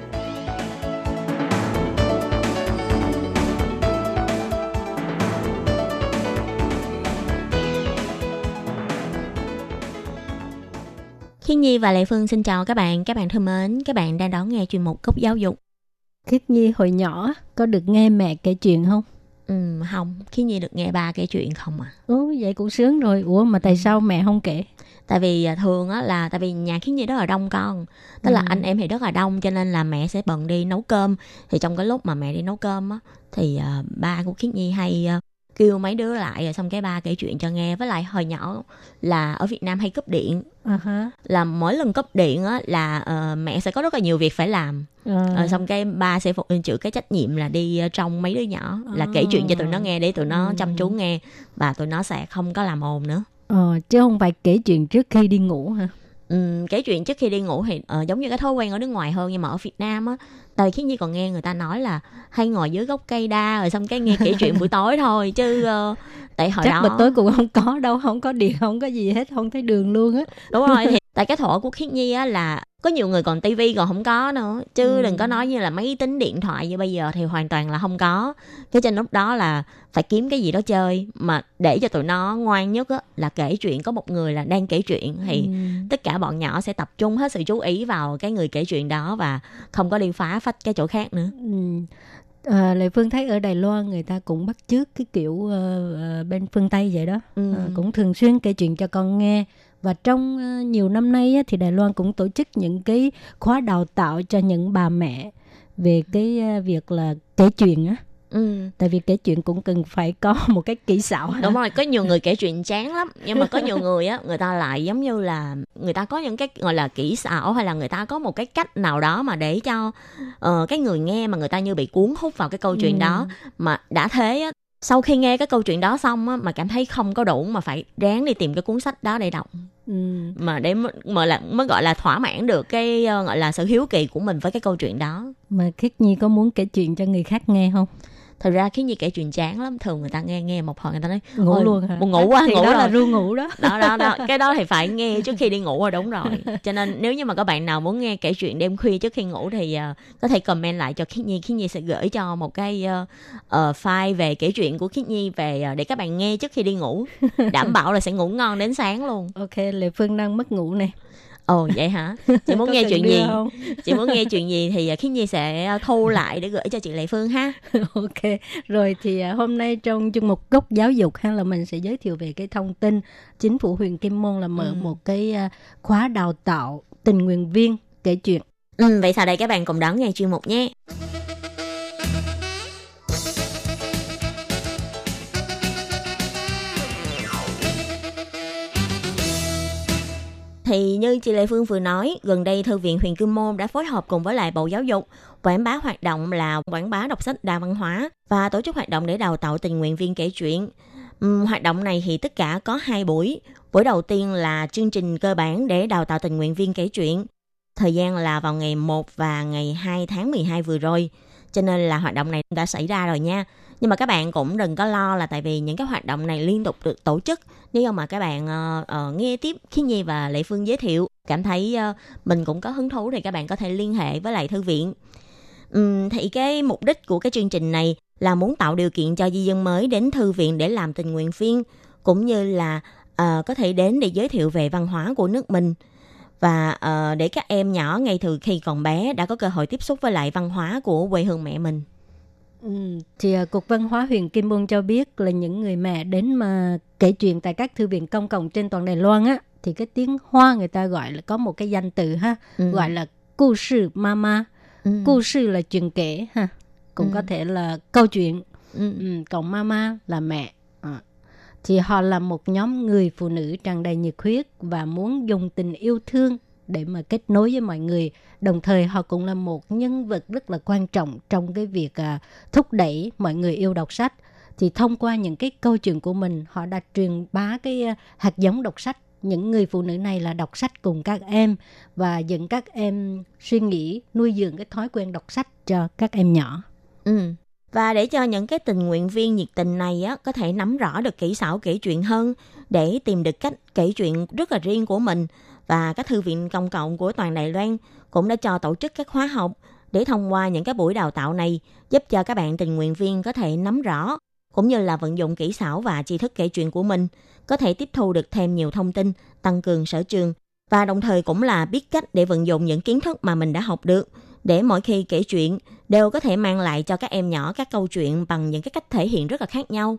Nhi và Lệ Phương xin chào các bạn, các bạn thân mến, các bạn đang đón nghe chuyên mục Góc Giáo dục.
Khiết Nhi hồi nhỏ có được nghe mẹ kể chuyện không?
Ừ, không, Khiết Nhi được nghe ba kể chuyện không à.
Ồ, vậy cũng sướng rồi. Ủa mà tại sao mẹ không kể?
Tại vì à, thường á là tại vì nhà Khiết Nhi rất là đông con, tức là
Ừ.
anh em thì rất là đông cho nên là mẹ sẽ bận đi nấu cơm. Thì trong cái lúc mà mẹ đi nấu cơm á thì à, ba của Khiết Nhi hay à, kêu mấy đứa lại rồi xong cái ba kể chuyện cho nghe. Với lại hồi nhỏ là ở Việt Nam hay cúp điện
ha.
là mỗi lần cúp điện á là ờ, mẹ sẽ có rất là nhiều việc phải làm
À.
Ờ, xong cái ba sẽ phụ chịu cái trách nhiệm là đi trong mấy đứa nhỏ là kể chuyện cho tụi nó nghe để tụi nó
Ừ.
chăm chú nghe và tụi nó sẽ không có làm ồn nữa
Ờ, chứ không phải kể chuyện trước khi đi ngủ hả?
Ừm, kể chuyện trước khi đi ngủ thì ờ, giống như cái thói quen ở nước ngoài hơn nhưng mà ở Việt Nam á tại vì khi nhi còn nghe người ta nói là hay ngồi dưới gốc cây đa rồi xong cái nghe kể chuyện buổi tối thôi chứ ờ, tại hồi
Chắc
đó
buổi tối cũng không có đâu, không có điện, không có gì hết, không thấy đường luôn á.
đúng rồi thì tại cái thổ của khiết nhi á là có nhiều người còn tivi còn không có nữa chứ
Ừ.
đừng có nói như là máy tính điện thoại như bây giờ thì hoàn toàn là không có cái trên lúc đó là phải kiếm cái gì đó chơi mà để cho tụi nó ngoan nhất á là kể chuyện có một người là đang kể chuyện thì
Ừ.
tất cả bọn nhỏ sẽ tập trung hết sự chú ý vào cái người kể chuyện đó và không có đi phá phách cái chỗ khác nữa
Ừ. À, Lệ Phương thấy ở Đài Loan người ta cũng bắt chước cái kiểu ờ, bên phương Tây vậy đó
ừ.
Ờ, cũng thường xuyên kể chuyện cho con nghe và trong ờ, nhiều năm nay thì Đài Loan cũng tổ chức những cái khóa đào tạo cho những bà mẹ về cái ờ, việc là kể chuyện á
ừ.
tại vì kể chuyện cũng cần phải có một cái kỹ xảo
đúng rồi có nhiều người kể chuyện chán lắm nhưng mà có nhiều người á người ta lại giống như là người ta có những cái gọi là kỹ xảo hay là người ta có một cái cách nào đó mà để cho ờ, cái người nghe mà người ta như bị cuốn hút vào cái câu chuyện
Ừ.
đó mà đã thế á sau khi nghe cái câu chuyện đó xong á mà cảm thấy không có đủ mà phải ráng đi tìm cái cuốn sách đó để đọc.
Ừ.
mà để mà là mới gọi là thỏa mãn được cái ờ, gọi là sự hiếu kỳ của mình với cái câu chuyện đó.
Mà Khiết Nhi có muốn kể chuyện cho người khác nghe không
thật ra khi như kể chuyện chán lắm thường người ta nghe nghe một hồi người ta nói
ngủ
"Ôi,
luôn hả?
buồn ngủ quá
thì
ngủ
đó
rồi.
là ru ngủ đó.
Đó đó đó. Cái đó thì phải nghe trước khi đi ngủ rồi đúng rồi. Cho nên nếu như mà các bạn nào muốn nghe kể chuyện đêm khuya trước khi ngủ thì ờ, có thể comment lại cho khiết nhi. Khiết nhi sẽ gửi cho một cái ờ, ờ, file về kể chuyện của khiết nhi về ờ, để các bạn nghe trước khi đi ngủ. Đảm bảo là sẽ ngủ ngon đến sáng luôn.
Ok Lệ Phương đang mất ngủ nè
ồ vậy hả? Chị muốn nghe chuyện gì?
không?
chị muốn nghe chuyện gì thì ờ, khiết nhi sẽ thu lại để gửi cho chị lệ phương ha.
Ok rồi thì à, hôm nay trong chương mục góc giáo dục hay là mình sẽ giới thiệu về cái thông tin chính phủ huyện Kim Môn là mở
Ừ.
một cái à, khóa đào tạo tình nguyện viên kể chuyện.
Ừ, vậy sau đây các bạn cùng đón nghe chuyên mục nhé Thì như chị Lê Phương vừa nói, gần đây Thư viện Huyền Kim Môn đã phối hợp cùng với lại Bộ Giáo dục quảng bá hoạt động là quảng bá đọc sách đa văn hóa và tổ chức hoạt động để đào tạo tình nguyện viên kể chuyện. Hoạt động này thì tất cả có hai buổi. Buổi đầu tiên là chương trình cơ bản để đào tạo tình nguyện viên kể chuyện. Thời gian là vào ngày 1 và ngày 2 tháng 12 vừa rồi. Cho nên là hoạt động này đã xảy ra rồi nha. Nhưng mà các bạn cũng đừng có lo là tại vì những cái hoạt động này liên tục được tổ chức. Nếu mà các bạn uh, uh, nghe tiếp Khi Nhi và Lệ Phương giới thiệu, cảm thấy uh, mình cũng có hứng thú thì các bạn có thể liên hệ với lại thư viện. Ừm, thì cái mục đích của cái chương trình này là muốn tạo điều kiện cho di dân mới đến thư viện để làm tình nguyện viên cũng như là uh, có thể đến để giới thiệu về văn hóa của nước mình và uh, để các em nhỏ ngay từ khi còn bé đã có cơ hội tiếp xúc với lại văn hóa của quê hương mẹ mình.
Ừ, thì à, Cục Văn hóa huyện Kim Bôn cho biết là những người mẹ đến mà kể chuyện tại các thư viện công cộng trên toàn Đài Loan á thì cái tiếng Hoa người ta gọi là có một cái danh từ ha, ừ. gọi là cu sư mama. Ừ. Sư là chuyện kể ha, cũng ừ. có thể là câu chuyện. Ừ. Ừ, còn mama là mẹ. À. Thì họ là một nhóm người phụ nữ tràn đầy nhiệt huyết và muốn dùng tình yêu thương để mà kết nối với mọi người. Đồng thời họ cũng là một nhân vật rất là quan trọng trong cái việc à, thúc đẩy mọi người yêu đọc sách. Thì thông qua những cái câu chuyện của mình, họ đã truyền bá cái à, hạt giống đọc sách những người phụ nữ này là đọc sách cùng các em và dẫn các em suy nghĩ nuôi dưỡng cái thói quen đọc sách cho các em nhỏ.
Ừ. Và để cho những cái tình nguyện viên nhiệt tình này á có thể nắm rõ được kỹ xảo kể chuyện hơn để tìm được cách kể chuyện rất là riêng của mình và các thư viện công cộng của toàn Đài Loan cũng đã cho tổ chức các khóa học để thông qua những cái buổi đào tạo này giúp cho các bạn tình nguyện viên có thể nắm rõ cũng như là vận dụng kỹ xảo và tri thức kể chuyện của mình, có thể tiếp thu được thêm nhiều thông tin, tăng cường sở trường và đồng thời cũng là biết cách để vận dụng những kiến thức mà mình đã học được để mỗi khi kể chuyện đều có thể mang lại cho các em nhỏ các câu chuyện bằng những cái cách thể hiện rất là khác nhau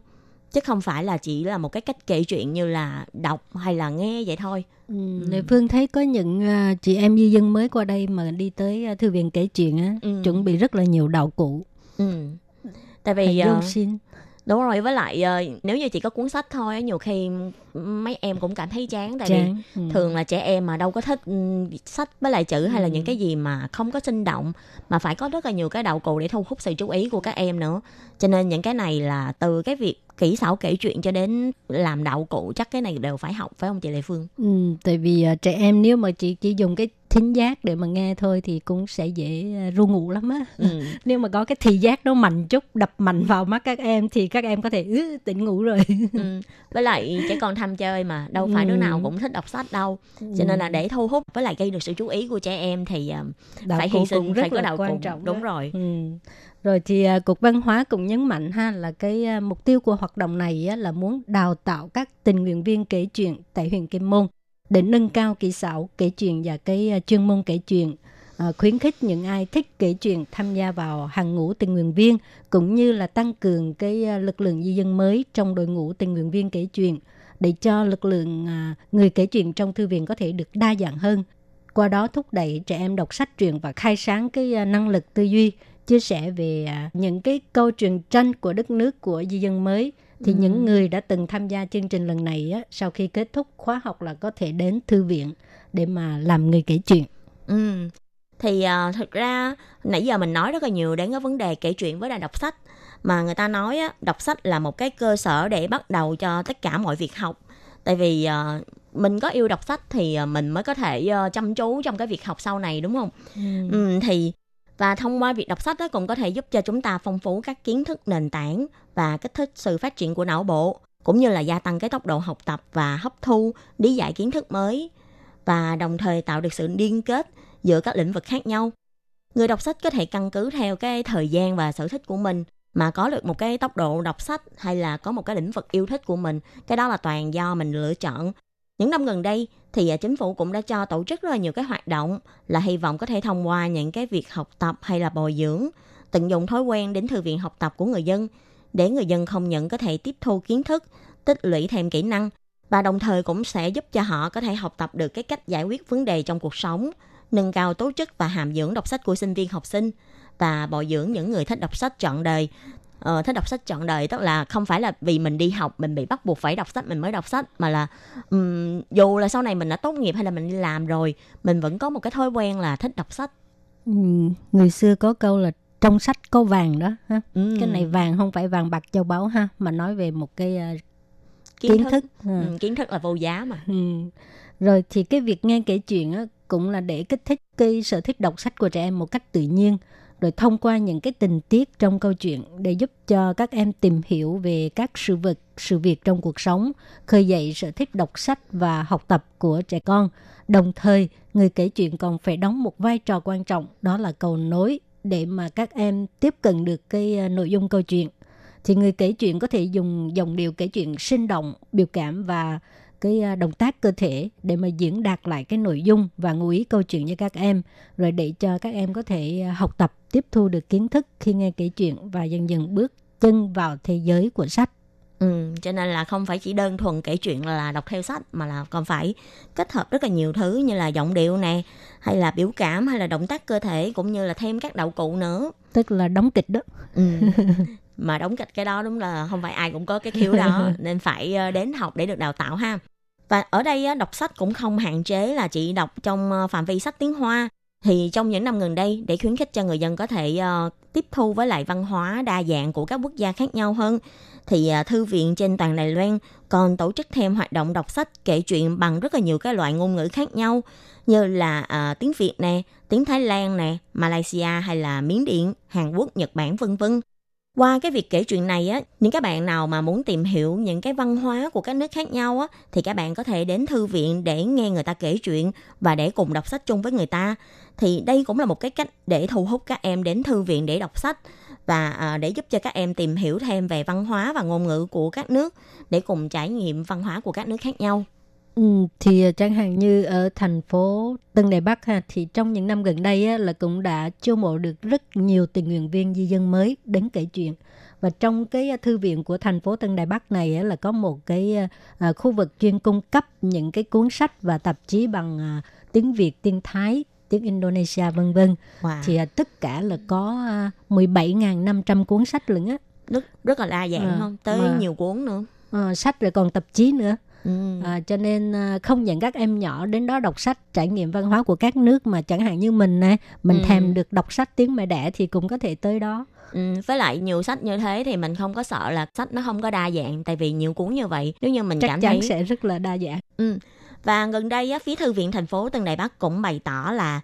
chứ không phải là chỉ là một cái cách kể chuyện như là đọc hay là nghe vậy thôi.
Ừ. ừ. Phương thấy có những uh, chị em di dân mới qua đây mà đi tới uh, thư viện kể chuyện á, ừ. chuẩn bị rất là nhiều đạo cụ.
Ừ. Tại vì uh, xin đúng rồi với lại uh, nếu như chỉ có cuốn sách thôi nhiều khi mấy em cũng cảm thấy chán tại chán. vì ừ. thường là trẻ em mà đâu có thích um, sách với lại chữ hay là những ừ. cái gì mà không có sinh động mà phải có rất là nhiều cái đạo cụ để thu hút sự chú ý của các em nữa cho nên những cái này là từ cái việc kỹ xảo kể chuyện cho đến làm đạo cụ chắc cái này đều phải học phải không chị Lệ Phương?
Ừ, tại vì uh, trẻ em nếu mà chị chỉ dùng cái thính giác để mà nghe thôi thì cũng sẽ dễ à, ru ngủ lắm á ừ. nếu mà có cái thị giác nó mạnh chút đập mạnh vào mắt các em thì các em có thể ứ tỉnh ngủ rồi
ừ. với lại trẻ con tham chơi mà đâu phải ừ. đứa nào cũng thích đọc sách đâu cho nên là để thu hút với lại gây được sự chú ý của trẻ em thì uh, đạo phải hy sinh phải có đạo quan cùng. trọng đúng đó. rồi ừ.
Rồi thì à, Cục Văn hóa cũng nhấn mạnh ha là cái à, mục tiêu của hoạt động này là muốn đào tạo các tình nguyện viên kể chuyện tại huyện Kim Môn để nâng cao kỹ xảo kể chuyện và cái à, chuyên môn kể chuyện khuyến khích những ai thích kể chuyện tham gia vào hàng ngũ tình nguyện viên cũng như là tăng cường cái lực lượng di dân mới trong đội ngũ tình nguyện viên kể chuyện để cho lực lượng người kể chuyện trong thư viện có thể được đa dạng hơn. Qua đó thúc đẩy trẻ em đọc sách truyện và khai sáng cái năng lực tư duy chia sẻ về uh, những cái câu chuyện tranh của đất nước của di dân mới thì ừ. những người đã từng tham gia chương trình lần này á, sau khi kết thúc khóa học là có thể đến thư viện để mà làm người kể chuyện.
Ừ. Thì uh, thực ra nãy giờ mình nói rất là nhiều đến cái vấn đề kể chuyện với là đọc sách mà người ta nói á, đọc sách là một cái cơ sở để bắt đầu cho tất cả mọi việc học. Tại vì uh, mình có yêu đọc sách thì mình mới có thể uh, chăm chú trong cái việc học sau này đúng không? Ừ. Ừ, thì và thông qua việc đọc sách đó cũng có thể giúp cho chúng ta phong phú các kiến thức nền tảng và kích thích sự phát triển của não bộ cũng như là gia tăng cái tốc độ học tập và hấp thu lý giải kiến thức mới và đồng thời tạo được sự liên kết giữa các lĩnh vực khác nhau. Người đọc sách có thể căn cứ theo cái thời gian và sở thích của mình mà có được một cái tốc độ đọc sách hay là có một cái lĩnh vực yêu thích của mình, cái đó là toàn do mình lựa chọn. Những năm gần đây thì à, chính phủ cũng đã cho tổ chức rất là nhiều cái hoạt động là hy vọng có thể thông qua những cái việc học tập hay là bồi dưỡng, tận dụng thói quen đến thư viện học tập của người dân để người dân không những có thể tiếp thu kiến thức, tích lũy thêm kỹ năng và đồng thời cũng sẽ giúp cho họ có thể học tập được cái cách giải quyết vấn đề trong cuộc sống, nâng cao tố chất và hàm dưỡng đọc sách của sinh viên học sinh và bồi dưỡng những người thích đọc sách trọn đời uh, thích đọc sách trọn đời tức là không phải là vì mình đi học mình bị bắt buộc phải đọc sách mình mới đọc sách mà là um, dù là sau này mình đã tốt nghiệp hay là mình đi làm rồi mình vẫn có một cái thói quen là thích đọc sách
ừ, người xưa có câu là trong sách có vàng đó ha ừ. cái này vàng không phải vàng bạc châu báu ha mà nói về một cái uh, kiến, kiến thức, thức.
Ừ. kiến thức là vô giá mà ừ.
rồi thì cái việc nghe kể chuyện á, cũng là để kích thích cái sở thích đọc sách của trẻ em một cách tự nhiên rồi thông qua những cái tình tiết trong câu chuyện để giúp cho các em tìm hiểu về các sự vật, sự việc trong cuộc sống, khơi dậy sở thích đọc sách và học tập của trẻ con. Đồng thời, người kể chuyện còn phải đóng một vai trò quan trọng, đó là cầu nối để mà các em tiếp cận được cái ờ, nội dung câu chuyện. Thì người kể chuyện có thể dùng dòng điệu kể chuyện sinh động, biểu cảm và cái à, động tác cơ thể để mà diễn đạt lại cái nội dung và ngụ ý câu chuyện cho các em rồi để cho các em có thể à, học tập tiếp thu được kiến thức khi nghe kể chuyện và dần dần bước chân vào thế giới của sách.
Ừ, cho nên là không phải chỉ đơn thuần kể chuyện là đọc theo sách mà là còn phải kết hợp rất là nhiều thứ như là giọng điệu nè hay là biểu cảm hay là động tác cơ thể cũng như là thêm các đạo cụ nữa.
Tức là đóng kịch đó.
Ừ. mà đóng kịch cái đó đúng là không phải ai cũng có cái khiếu đó nên phải ờ, đến học để được đào tạo ha và ở đây đọc sách cũng không hạn chế là chỉ đọc trong ờ, phạm vi sách tiếng hoa thì trong những năm gần đây để khuyến khích cho người dân có thể ờ, tiếp thu với lại văn hóa đa dạng của các quốc gia khác nhau hơn thì ờ, thư viện trên toàn Đài Loan còn tổ chức thêm hoạt động đọc sách kể chuyện bằng rất là nhiều cái loại ngôn ngữ khác nhau như là uh, tiếng Việt nè, tiếng Thái Lan nè, Malaysia hay là Miến Điện, Hàn Quốc, Nhật Bản vân vân. Qua cái việc kể chuyện này á, những các bạn nào mà muốn tìm hiểu những cái văn hóa của các nước khác nhau á, thì các bạn có thể đến thư viện để nghe người ta kể chuyện và để cùng đọc sách chung với người ta. Thì đây cũng là một cái cách để thu hút các em đến thư viện để đọc sách và à, để giúp cho các em tìm hiểu thêm về văn hóa và ngôn ngữ của các nước để cùng trải nghiệm văn hóa của các nước khác nhau.
Ừ, thì ờ, chẳng hạn như ở thành phố Tân Đài Bắc ha thì trong những năm gần đây á, là cũng đã chiêu mộ được rất nhiều tình nguyện viên di dân mới đến kể chuyện và trong cái ờ, thư viện của thành phố Tân Đài Bắc này á, là có một cái à, khu vực chuyên cung cấp những cái cuốn sách và tạp chí bằng à, tiếng Việt, tiếng Thái, tiếng Indonesia vân vân. Wow. Thì à, tất cả là có à, 17.500 cuốn sách lận á.
Rất rất là đa dạng à, không? Tới mà, nhiều cuốn nữa.
À, sách rồi còn tạp chí nữa. Ừ. À, cho nên à, không dẫn các em nhỏ đến đó đọc sách trải nghiệm văn hóa của các nước mà chẳng hạn như mình nè mình ừ. thèm được đọc sách tiếng mẹ đẻ thì cũng có thể tới đó
Ừ, với lại nhiều sách như thế thì mình không có sợ là sách nó không có đa dạng tại vì nhiều cuốn như vậy nếu như mình
chắc
cảm
chắn
thấy
sẽ rất là đa dạng
ừ. và gần đây phía thư viện thành phố Tân Đài Bắc cũng bày tỏ là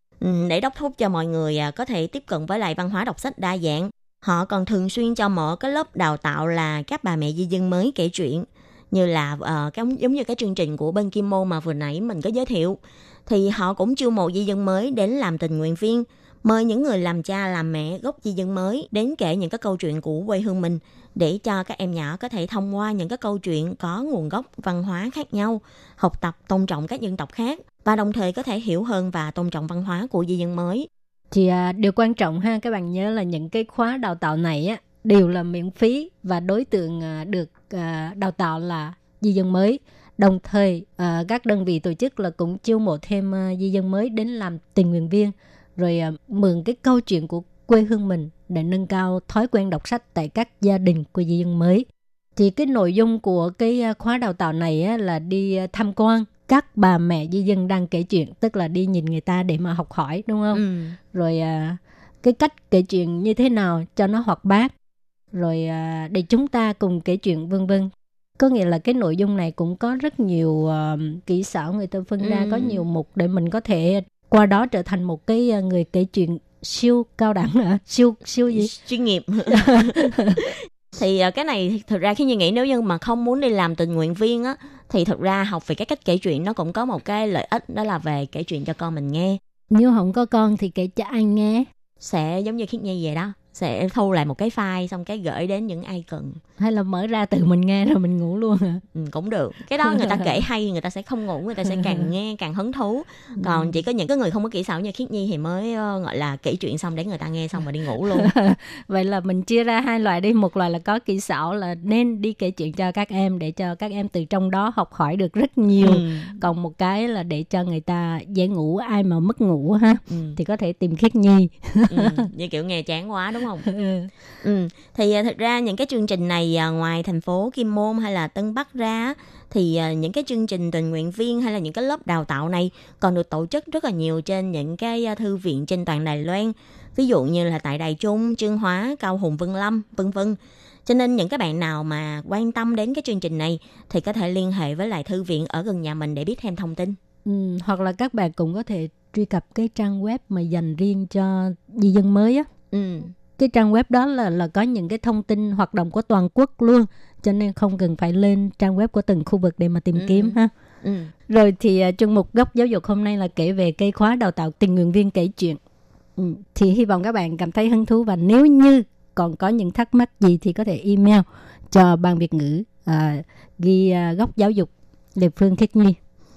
để đốc thúc cho mọi người à, có thể tiếp cận với lại văn hóa đọc sách đa dạng họ còn thường xuyên cho mở cái lớp đào tạo là các bà mẹ di dân mới kể chuyện như là uh, cái giống như cái chương trình của bên Kim Mô mà vừa nãy mình có giới thiệu. Thì họ cũng chiêu mộ di dân mới đến làm tình nguyện viên mời những người làm cha làm mẹ gốc di dân mới đến kể những cái câu chuyện của quê hương mình để cho các em nhỏ có thể thông qua những cái câu chuyện có nguồn gốc văn hóa khác nhau học tập tôn trọng các dân tộc khác và đồng thời có thể hiểu hơn và tôn trọng văn hóa của di dân mới.
Thì à, điều quan trọng ha các bạn nhớ là những cái khóa đào tạo này á đều là miễn phí và đối tượng à, được à, đào tạo là di dân mới. Đồng thời à, các đơn vị tổ chức là cũng chiêu mộ thêm di dân mới đến làm tình nguyện viên rồi mượn cái câu chuyện của quê hương mình để nâng cao thói quen đọc sách tại các gia đình của di dân mới. Thì cái nội dung của cái khóa đào tạo này là đi tham quan các bà mẹ di dân đang kể chuyện, tức là đi nhìn người ta để mà học hỏi đúng không? Ừ. Rồi cái cách kể chuyện như thế nào cho nó hoạt bát rồi à, để chúng ta cùng kể chuyện vân vân. Có nghĩa là cái nội dung này cũng có rất nhiều uh, kỹ xảo người ta phân ừ. ra có nhiều mục để mình có thể qua đó trở thành một cái uh, người kể chuyện siêu cao đẳng hả? Siêu siêu gì?
Chuyên nghiệp. Thì uh, cái này thực ra khi như nghĩ nếu như mà không muốn đi làm tình nguyện viên á thì thực ra học về cái cách kể chuyện nó cũng có một cái lợi ích đó là về kể chuyện cho con mình nghe.
Nếu không có con thì kể cho ai nghe?
Sẽ giống như khiết nhi vậy đó sẽ thu lại một cái file xong cái gửi đến những ai cần.
Hay là mở ra từ mình nghe rồi mình ngủ luôn à
ừ, cũng được. Cái đó người ta kể hay người ta sẽ không ngủ người ta sẽ càng nghe càng hứng thú. Còn ừ. chỉ có những cái người không có kỹ xảo như khiết nhi thì mới uh, gọi là kể chuyện xong để người ta nghe xong rồi đi ngủ luôn.
Vậy là mình chia ra hai loại đi. Một loại là có kỹ xảo là nên đi kể chuyện cho các em để cho các em từ trong đó học hỏi được rất nhiều. Ừ. còn một cái là để cho người ta dễ ngủ ai mà mất ngủ ha ừ. thì có thể tìm khiết nhi.
Ừ, như kiểu nghe chán quá đúng không ừ. ừ. thì uh, thực ra những cái chương trình này À, ngoài thành phố Kim Môn hay là Tân Bắc ra thì à, những cái chương trình tình nguyện viên hay là những cái lớp đào tạo này còn được tổ chức rất là nhiều trên những cái à, thư viện trên toàn Đài Loan. Ví dụ như là tại Đài Trung, Trương Hóa, Cao Hùng Vân Lâm, vân vân. Cho nên những các bạn nào mà quan tâm đến cái chương trình này thì có thể liên hệ với lại thư viện ở gần nhà mình để biết thêm thông tin.
Ừ, hoặc là các bạn cũng có thể truy cập cái trang web mà dành riêng cho di dân mới á. Ừ cái trang web đó là là có những cái thông tin hoạt động của toàn quốc luôn cho nên không cần phải lên trang web của từng khu vực để mà tìm ừ. kiếm ha ừ. rồi thì uh, chuyên mục góc giáo dục hôm nay là kể về cây khóa đào tạo tình nguyện viên kể chuyện ừ. thì hy vọng các bạn cảm thấy hứng thú và nếu như còn có những thắc mắc gì thì có thể email cho ban việt ngữ uh, ghi uh, góc giáo dục
địa phương thích nghi.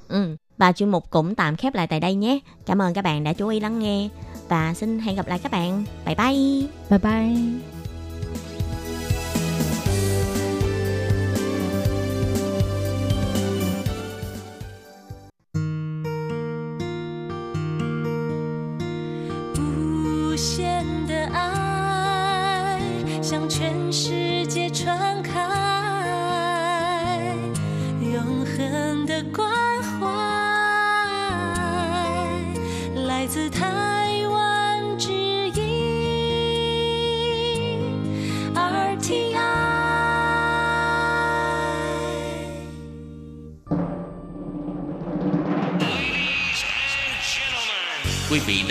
Ừ. Và chuyên mục cũng tạm khép lại tại đây nhé. Cảm ơn các bạn đã chú ý lắng nghe và xin hẹn gặp lại các bạn. Bye bye.
Bye bye.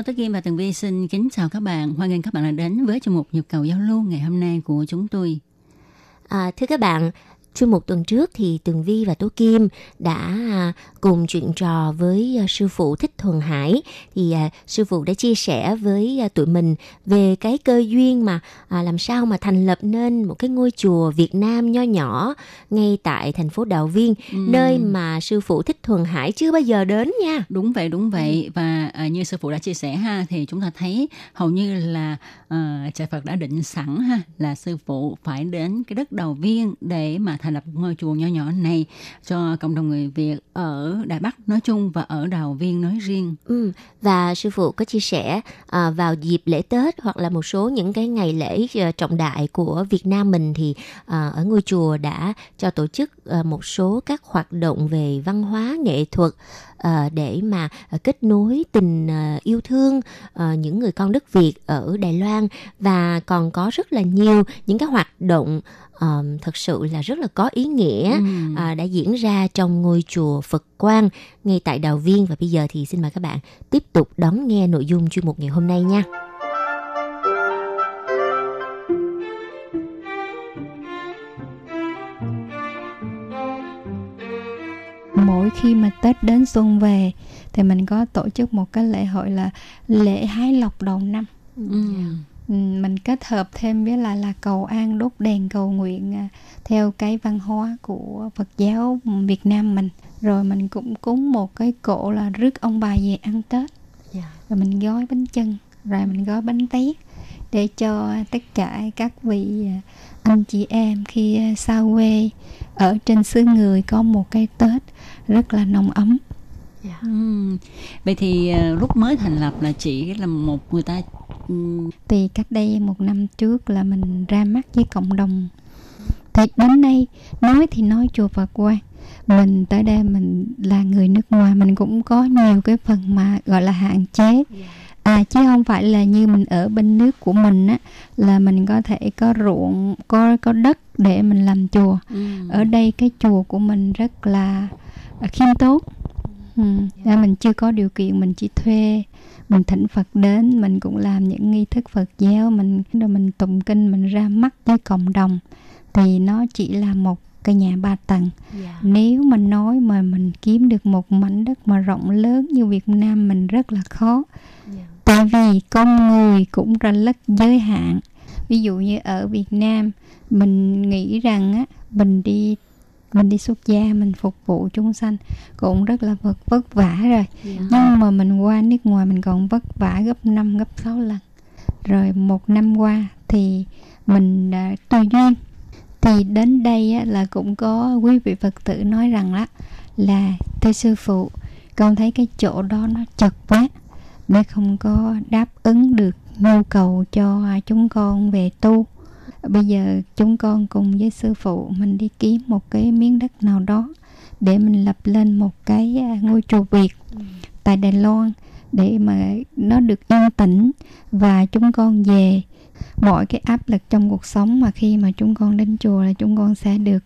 Hello, Tố Kim và Tường Vi xin kính chào các bạn. Hoan nghênh các bạn đã đến với chương mục Nhịp cầu giao lưu ngày hôm nay của chúng tôi.
À, thưa các bạn, chuyên mục tuần trước thì Tường Vi và Tố Kim đã à, cùng chuyện trò với à, sư phụ Thích Thuần Hải thì à, sư phụ đã chia sẻ với tụi mình về cái cơ duyên mà làm sao mà thành lập nên một cái ngôi chùa Việt Nam nho nhỏ ngay tại thành phố Đào Viên nơi mà sư phụ Thích Thuần Hải chưa bao giờ đến nha.
Đúng vậy, đúng vậy. Và như sư phụ đã chia sẻ ha, thì chúng ta thấy hầu như là à, trời Phật đã định sẵn ha, là sư phụ phải đến cái đất đầu viên để mà thành lập ngôi chùa nhỏ nhỏ này cho cộng đồng người Việt ở Đài Bắc nói chung và ở Đào Viên nói riêng.
Ừ, và sư phụ có chia sẻ à, vào dịp lễ Tết hoặc là một số những cái ngày lễ à, trọng đại của Việt Nam mình thì à, ở ngôi chùa đã cho tổ chức à, một số các hoạt động về văn hóa nghệ thuật à, để mà à, kết nối tình à, yêu thương à, những người con đất Việt ở Đài Loan và còn có rất là nhiều những cái hoạt động à, thật sự là rất là có ý nghĩa
Ừm.
à, đã diễn ra trong ngôi chùa Phật Quang ngay tại Đào Viên và bây giờ thì xin mời các bạn tiếp tục đón nghe nội dung chuyên mục ngày hôm nay nha.
mỗi khi mà Tết đến xuân về thì mình có tổ chức một cái lễ hội là lễ hái lộc đầu năm. Ừ, mình kết hợp thêm với lại là cầu an đốt đèn cầu nguyện à, theo cái văn hóa của Phật giáo Việt Nam mình. Rồi mình cũng cúng một cái cỗ là rước ông bà về ăn Tết. Rồi mình gói bánh chưng rồi mình gói bánh tét để cho tất cả các vị à, anh chị em khi à, xa quê ở trên xứ người có một cái Tết rất là nồng ấm.
Ừm. Vậy thì lúc mới thành lập là chỉ là một người ta
thì cách đây một năm trước là mình ra mắt với cộng đồng. Thì đến nay nói thì nói chùa Phật Quang mình tới đây mình là người nước ngoài mình cũng có nhiều cái phần mà gọi là hạn chế. À chứ không phải là như mình ở bên nước của mình á là mình có thể có ruộng có có đất để mình làm chùa.
Ừm.
ở đây cái chùa của mình rất là khiêm tốn ừ. Ra mình chưa có điều kiện mình chỉ thuê mình thỉnh Phật đến mình cũng làm những nghi thức Phật giáo mình rồi mình tụng kinh mình ra mắt với cộng đồng. Thì nó chỉ là một cái nhà ba tầng. Nếu mà nói mà mình kiếm được một mảnh đất mà rộng lớn như Việt Nam mình rất là khó. Tại vì con người cũng rất là giới hạn. Ví dụ như ở Việt Nam mình nghĩ rằng á mình đi mình đi xuất gia mình phục vụ chúng sanh cũng rất là vất vất vả rồi. Nhưng mà mình qua nước ngoài mình còn vất vả gấp 5 gấp 6 lần. Rồi một năm qua thì mình đã tùy duyên. Thì đến đây á, là cũng có quý vị Phật tử nói rằng là là thưa sư phụ con thấy cái chỗ đó nó chật quá để không có đáp ứng được nhu cầu cho chúng con về tu bây giờ chúng con cùng với sư phụ mình đi kiếm một cái miếng đất nào đó để mình lập lên một cái à, ngôi chùa Việt tại Đài Loan để mà nó được yên tĩnh và chúng con về. Mọi cái áp lực trong cuộc sống mà khi mà chúng con đến chùa là chúng con sẽ được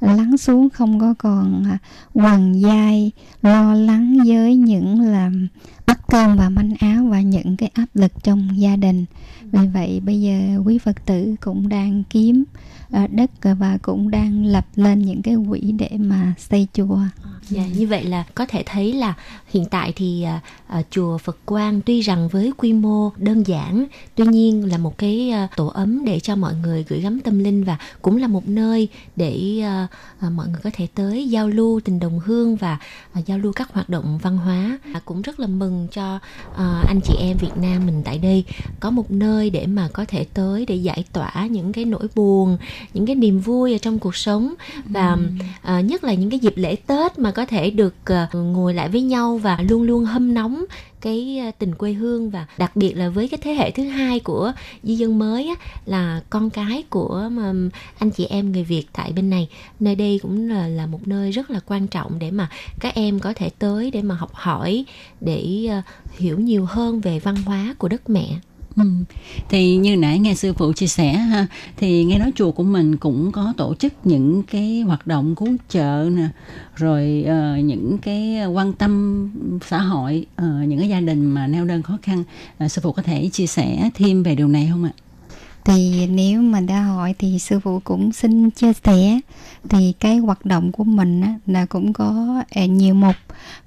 lắng xuống, không có còn à, hoàng quằn dai lo lắng với những là bắt cơm và manh áo và những cái áp lực trong gia đình vì vậy bây giờ quý phật tử cũng đang kiếm Ờ, đất ờ, và cũng đang lập lên những cái quỹ để mà xây chùa
Dạ, như vậy là có thể thấy là hiện tại thì à, à, chùa Phật Quang tuy rằng với quy mô đơn giản, tuy nhiên là một cái à, tổ ấm để cho mọi người gửi gắm tâm linh và cũng là một nơi để à, à, mọi người có thể tới giao lưu tình đồng hương và à, giao lưu các hoạt động văn hóa. À, cũng rất là mừng cho à, anh chị em Việt Nam mình tại đây có một nơi để mà có thể tới để giải tỏa những cái nỗi buồn, những cái niềm vui ở trong cuộc sống và à, nhất là những cái dịp lễ Tết mà có thể được à, ngồi lại với nhau và luôn luôn hâm nóng cái à, tình quê hương và đặc biệt là với cái thế hệ thứ hai của di dân mới á, là con cái của mà, anh chị em người Việt tại bên này. Nơi đây cũng là là một nơi rất là quan trọng để mà các em có thể tới để mà học hỏi để à, hiểu nhiều hơn về văn hóa của đất mẹ
Ừ. Thì như nãy nghe sư phụ chia sẻ ha, thì nghe nói chùa của mình cũng có tổ chức những cái hoạt động cứu trợ nè, rồi uh, những cái quan tâm xã hội, uh, những cái gia đình mà neo đơn khó khăn. Uh, sư phụ có thể chia sẻ thêm về điều này không ạ?
thì nếu mà đã hỏi thì sư phụ cũng xin chia sẻ thì cái hoạt động của mình á, là cũng có nhiều mục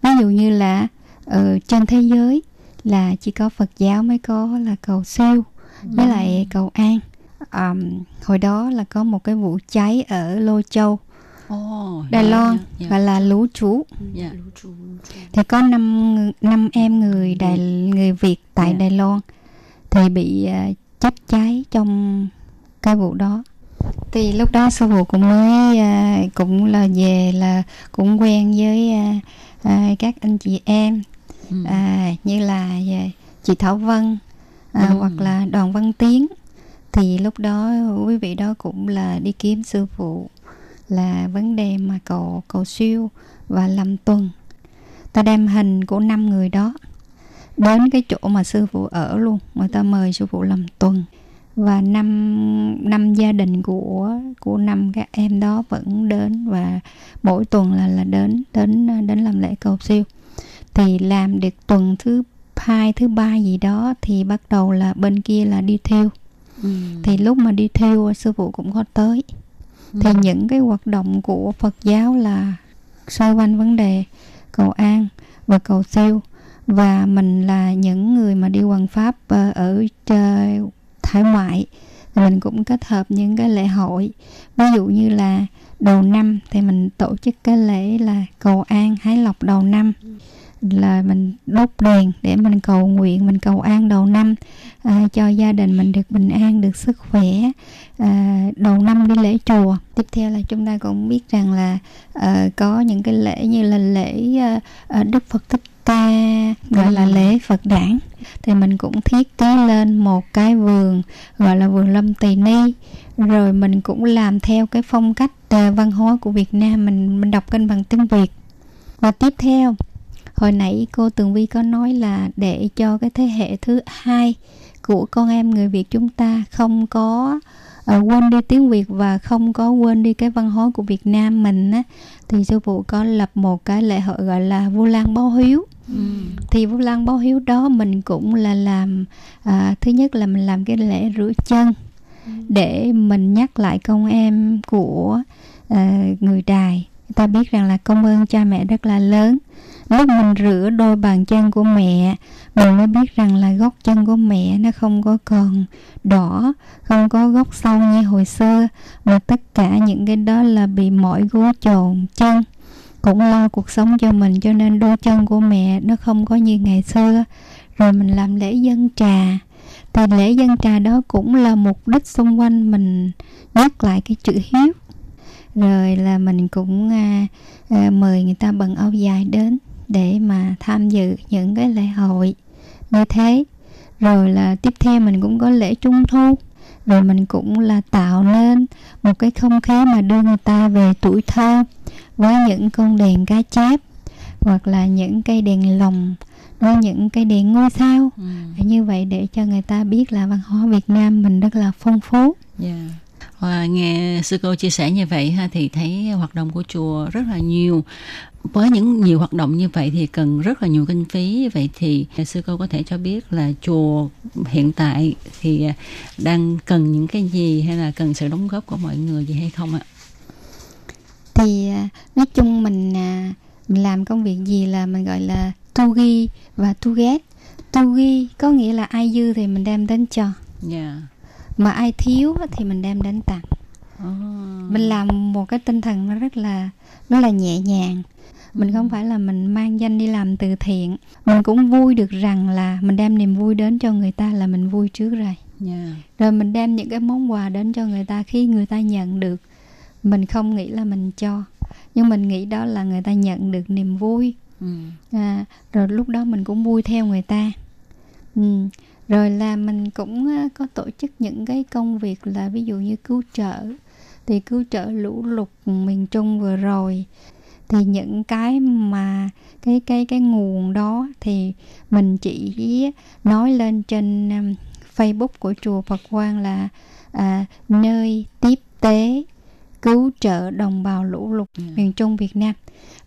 ví dụ như là uh, trên thế giới là chỉ có Phật giáo mới có là cầu siêu với lại cầu an. Um, hồi đó là có một cái vụ cháy ở Lô Châu
Oh,
Đài Loan
dạ,
gọi là lũ chú
dạ.
thì có năm năm em người Đài người Việt tại
Dạ.
Đài Loan thì bị à, chết cháy trong cái vụ đó. Thì lúc đó sư phụ cũng mới à, cũng là về là cũng quen với à, à, các anh chị em
Ừ.
à, như là à, chị Thảo Vân à,
Ừ.
hoặc là Đoàn Văn Tiến thì lúc đó quý vị đó cũng là đi kiếm sư phụ là vấn đề mà cầu cầu siêu và làm tuần ta đem hình của năm người đó đến cái chỗ mà sư phụ ở luôn người ta mời sư phụ làm tuần và năm năm gia đình của của năm các em đó vẫn đến và mỗi tuần là là đến đến đến làm lễ cầu siêu thì làm được tuần thứ hai thứ ba gì đó thì bắt đầu là bên kia là đi theo.
Ừ.
thì lúc mà đi theo sư phụ cũng có tới. Thì những cái hoạt động của Phật giáo là xoay quanh vấn đề cầu an và cầu siêu. Và mình là những người mà đi hoàng pháp ờ, ở ờ, hải ngoại. Thì mình cũng kết hợp những cái lễ hội. Ví dụ như là đầu năm thì mình tổ chức cái lễ là cầu an hái lộc đầu năm là mình đốt đèn để mình cầu nguyện mình cầu an đầu năm à, cho gia đình mình được bình an được sức khỏe à, đầu năm đi lễ chùa. Tiếp theo là chúng ta cũng biết rằng là à, có những cái lễ như là lễ à, à Đức Phật Thích Ca gọi là lễ Phật đản. Thì mình cũng thiết kế lên một cái vườn gọi là vườn Lâm Tỳ Ni. Rồi mình cũng làm theo cái phong cách à, văn hóa của Việt Nam mình mình đọc kênh bằng tiếng Việt. Và tiếp theo hồi nãy cô Tường Vi có nói là để cho cái thế hệ thứ hai của con em người Việt chúng ta không có ờ, quên đi tiếng Việt và không có quên đi cái văn hóa của Việt Nam mình á thì sư phụ có lập một cái lễ hội gọi là Vu Lan báo hiếu.
Ừ.
thì Vu Lan báo hiếu đó mình cũng là làm à, thứ nhất là mình làm cái lễ rửa chân để mình nhắc lại công em của à, người đài. Người ta biết rằng là công ơn cha mẹ rất là lớn lúc mình rửa đôi bàn chân của mẹ mình mới biết rằng là gót chân của mẹ nó không có còn đỏ không có góc sâu như hồi xưa mà tất cả những cái đó là bị mỏi gú trồn chân. Cũng lo cuộc sống cho mình cho nên đôi chân của mẹ nó không có như ngày xưa. Rồi mình làm lễ dân trà. Thì lễ dân trà đó cũng là mục đích xung quanh mình nhắc lại cái chữ hiếu. Rồi là mình cũng à, à, mời người ta bằng áo dài đến để mà tham dự những cái lễ hội như thế rồi là tiếp theo mình cũng có lễ trung thu rồi mình cũng là tạo nên một cái không khí mà đưa người ta về tuổi thơ với những con đèn cá chép hoặc là những cây đèn lồng rồi những cái đèn ngôi sao
Ừ.
như vậy để cho người ta biết là văn hóa Việt Nam mình rất là phong phú
Yeah. Và nghe sư cô chia sẻ như vậy ha thì thấy hoạt động của chùa rất là nhiều. Với những nhiều hoạt động như vậy thì cần rất là nhiều kinh phí. Vậy thì sư cô có thể cho biết là chùa hiện tại thì đang cần những cái gì hay là cần sự đóng góp của mọi người gì hay không ạ?
thì à, nói chung mình à, mình làm công việc gì là mình gọi là tu ghi và tu ghét tu ghi có nghĩa là ai dư thì mình đem đến cho
Yeah.
Mà ai thiếu thì mình đem đến tặng
Oh.
mình làm một cái tinh thần nó rất là nó là nhẹ nhàng mình không phải là mình mang danh đi làm từ thiện mình cũng vui được rằng là mình đem niềm vui đến cho người ta là mình vui trước rồi
Yeah.
rồi mình đem những cái món quà đến cho người ta khi người ta nhận được mình không nghĩ là mình cho nhưng mình nghĩ đó là người ta nhận được niềm vui
Ừ.
à, rồi lúc đó mình cũng vui theo người ta ừ rồi là mình cũng có tổ chức những cái công việc là ví dụ như cứu trợ. Thì cứu trợ lũ lụt miền trung vừa rồi. Thì những cái mà cái cái cái nguồn đó thì mình chỉ nói lên trên Facebook của chùa Phật Quang là à, nơi tiếp tế cứu trợ đồng bào lũ lụt
Ừ.
miền Trung Việt Nam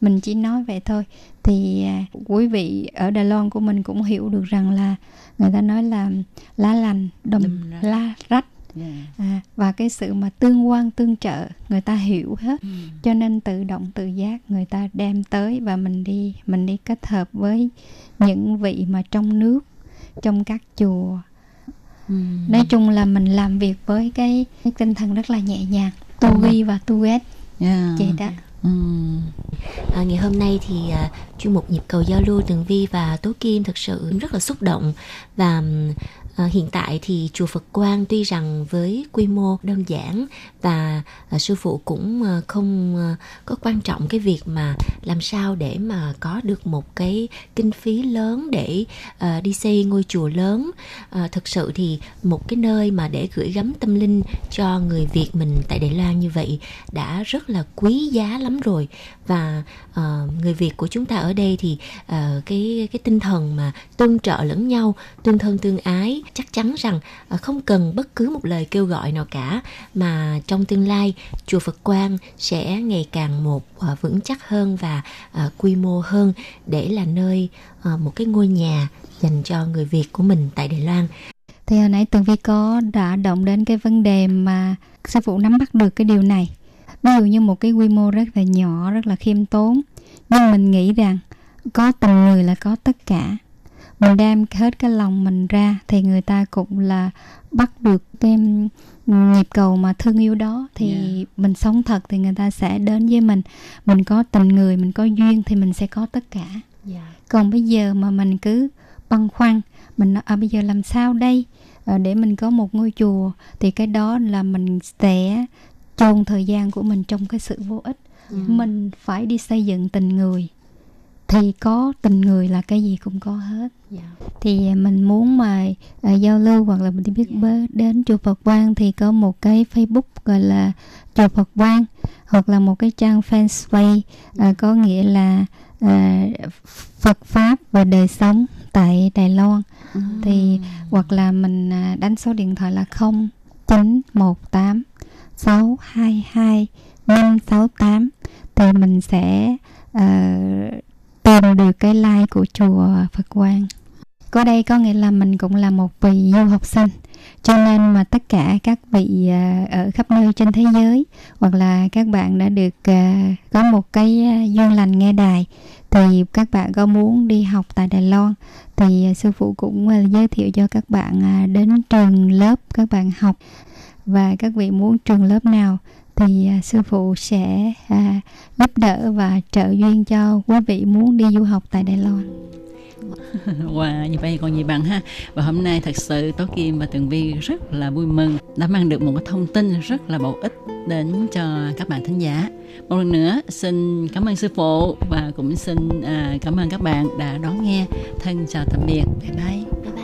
mình chỉ nói vậy thôi thì à, quý vị ở Đài Loan của mình cũng hiểu được rằng là người ta nói là lá lành đùm
Đùm rách.
lá rách
Yeah.
à, và cái sự mà tương quan tương trợ người ta hiểu hết
Ừ.
cho nên tự động tự giác người ta đem tới và mình đi mình đi kết hợp với những vị mà trong nước trong các chùa
Ừ.
nói chung là mình làm việc với cái, cái tinh thần rất là nhẹ nhàng tu ghi và tu ghét
Yeah.
vậy đó
Ừ.
À, ngày hôm nay thì à, chuyên mục nhịp cầu giao lưu Tường Vi và Tố Kim thực sự rất là xúc động và à, hiện tại thì chùa Phật Quang tuy rằng với quy mô đơn giản và à, sư phụ cũng à, không à, có quan trọng cái việc mà làm sao để mà có được một cái kinh phí lớn để à, đi xây ngôi chùa lớn. À, thực sự thì một cái nơi mà để gửi gắm tâm linh cho người Việt mình tại Đài Loan như vậy đã rất là quý giá lắm rồi. Và à, người Việt của chúng ta ở đây thì à, cái cái tinh thần mà tương trợ lẫn nhau tương thân tương ái chắc chắn rằng ờ, không cần bất cứ một lời kêu gọi nào cả, mà trong tương lai, chùa Phật Quang sẽ ngày càng một ờ, vững chắc hơn và ờ, quy mô hơn để là nơi một cái ngôi nhà dành cho người Việt của mình tại Đài Loan.
Thì hồi nãy tường vi có đã động đến cái vấn đề mà sư phụ nắm bắt được cái điều này. Ví dụ như một cái quy mô rất là nhỏ, rất là khiêm tốn, nhưng mình nghĩ rằng có từng người là có tất cả mình đem hết cái lòng mình ra thì người ta cũng là bắt được cái nhịp cầu mà thương yêu đó. Thì
Yeah.
mình sống thật thì người ta sẽ đến với mình. Mình có tình người mình có duyên thì mình sẽ có tất cả. Còn bây giờ mà mình cứ băn khoăn mình nói à, bây giờ làm sao đây? Ờ, để mình có một ngôi chùa. Thì cái đó là mình sẽ chôn thời gian của mình trong cái sự vô ích. Mình phải đi xây dựng tình người thì có tình người là cái gì cũng có hết. Thì mình muốn mà à, giao lưu hoặc là mình đi biết bớ- đến chùa Phật Quang thì có một cái Facebook gọi là chùa Phật Quang hoặc là một cái trang fanpage à, có nghĩa là à, Phật pháp và đời sống tại Đài Loan. Thì hoặc là mình à, đánh số điện thoại là 0918 622 568 thì mình sẽ ờ, tìm được cái like của chùa Phật Quang. Có đây có nghĩa là mình cũng là một vị du học sinh, cho nên mà tất cả các vị à, ở khắp nơi trên thế giới, hoặc là các bạn đã được à, có một cái à, duyên lành nghe đài, thì các bạn có muốn đi học tại Đài Loan, thì sư phụ cũng giới thiệu cho các bạn đến trường lớp các bạn học và các vị muốn trường lớp nào thì à, sư phụ sẽ à, giúp đỡ và trợ duyên cho quý vị muốn đi du học tại Đài Loan.
Wow, như vậy còn gì bằng ha. Và hôm nay thật sự Tố Kim và Tường Vi rất là vui mừng Đã mang được một cái thông tin rất là bổ ích đến cho các bạn thính giả. Một lần nữa xin cảm ơn sư phụ Và cũng xin à, cảm ơn các bạn đã đón nghe. Thân chào tạm biệt. Bye bye.
Bye bye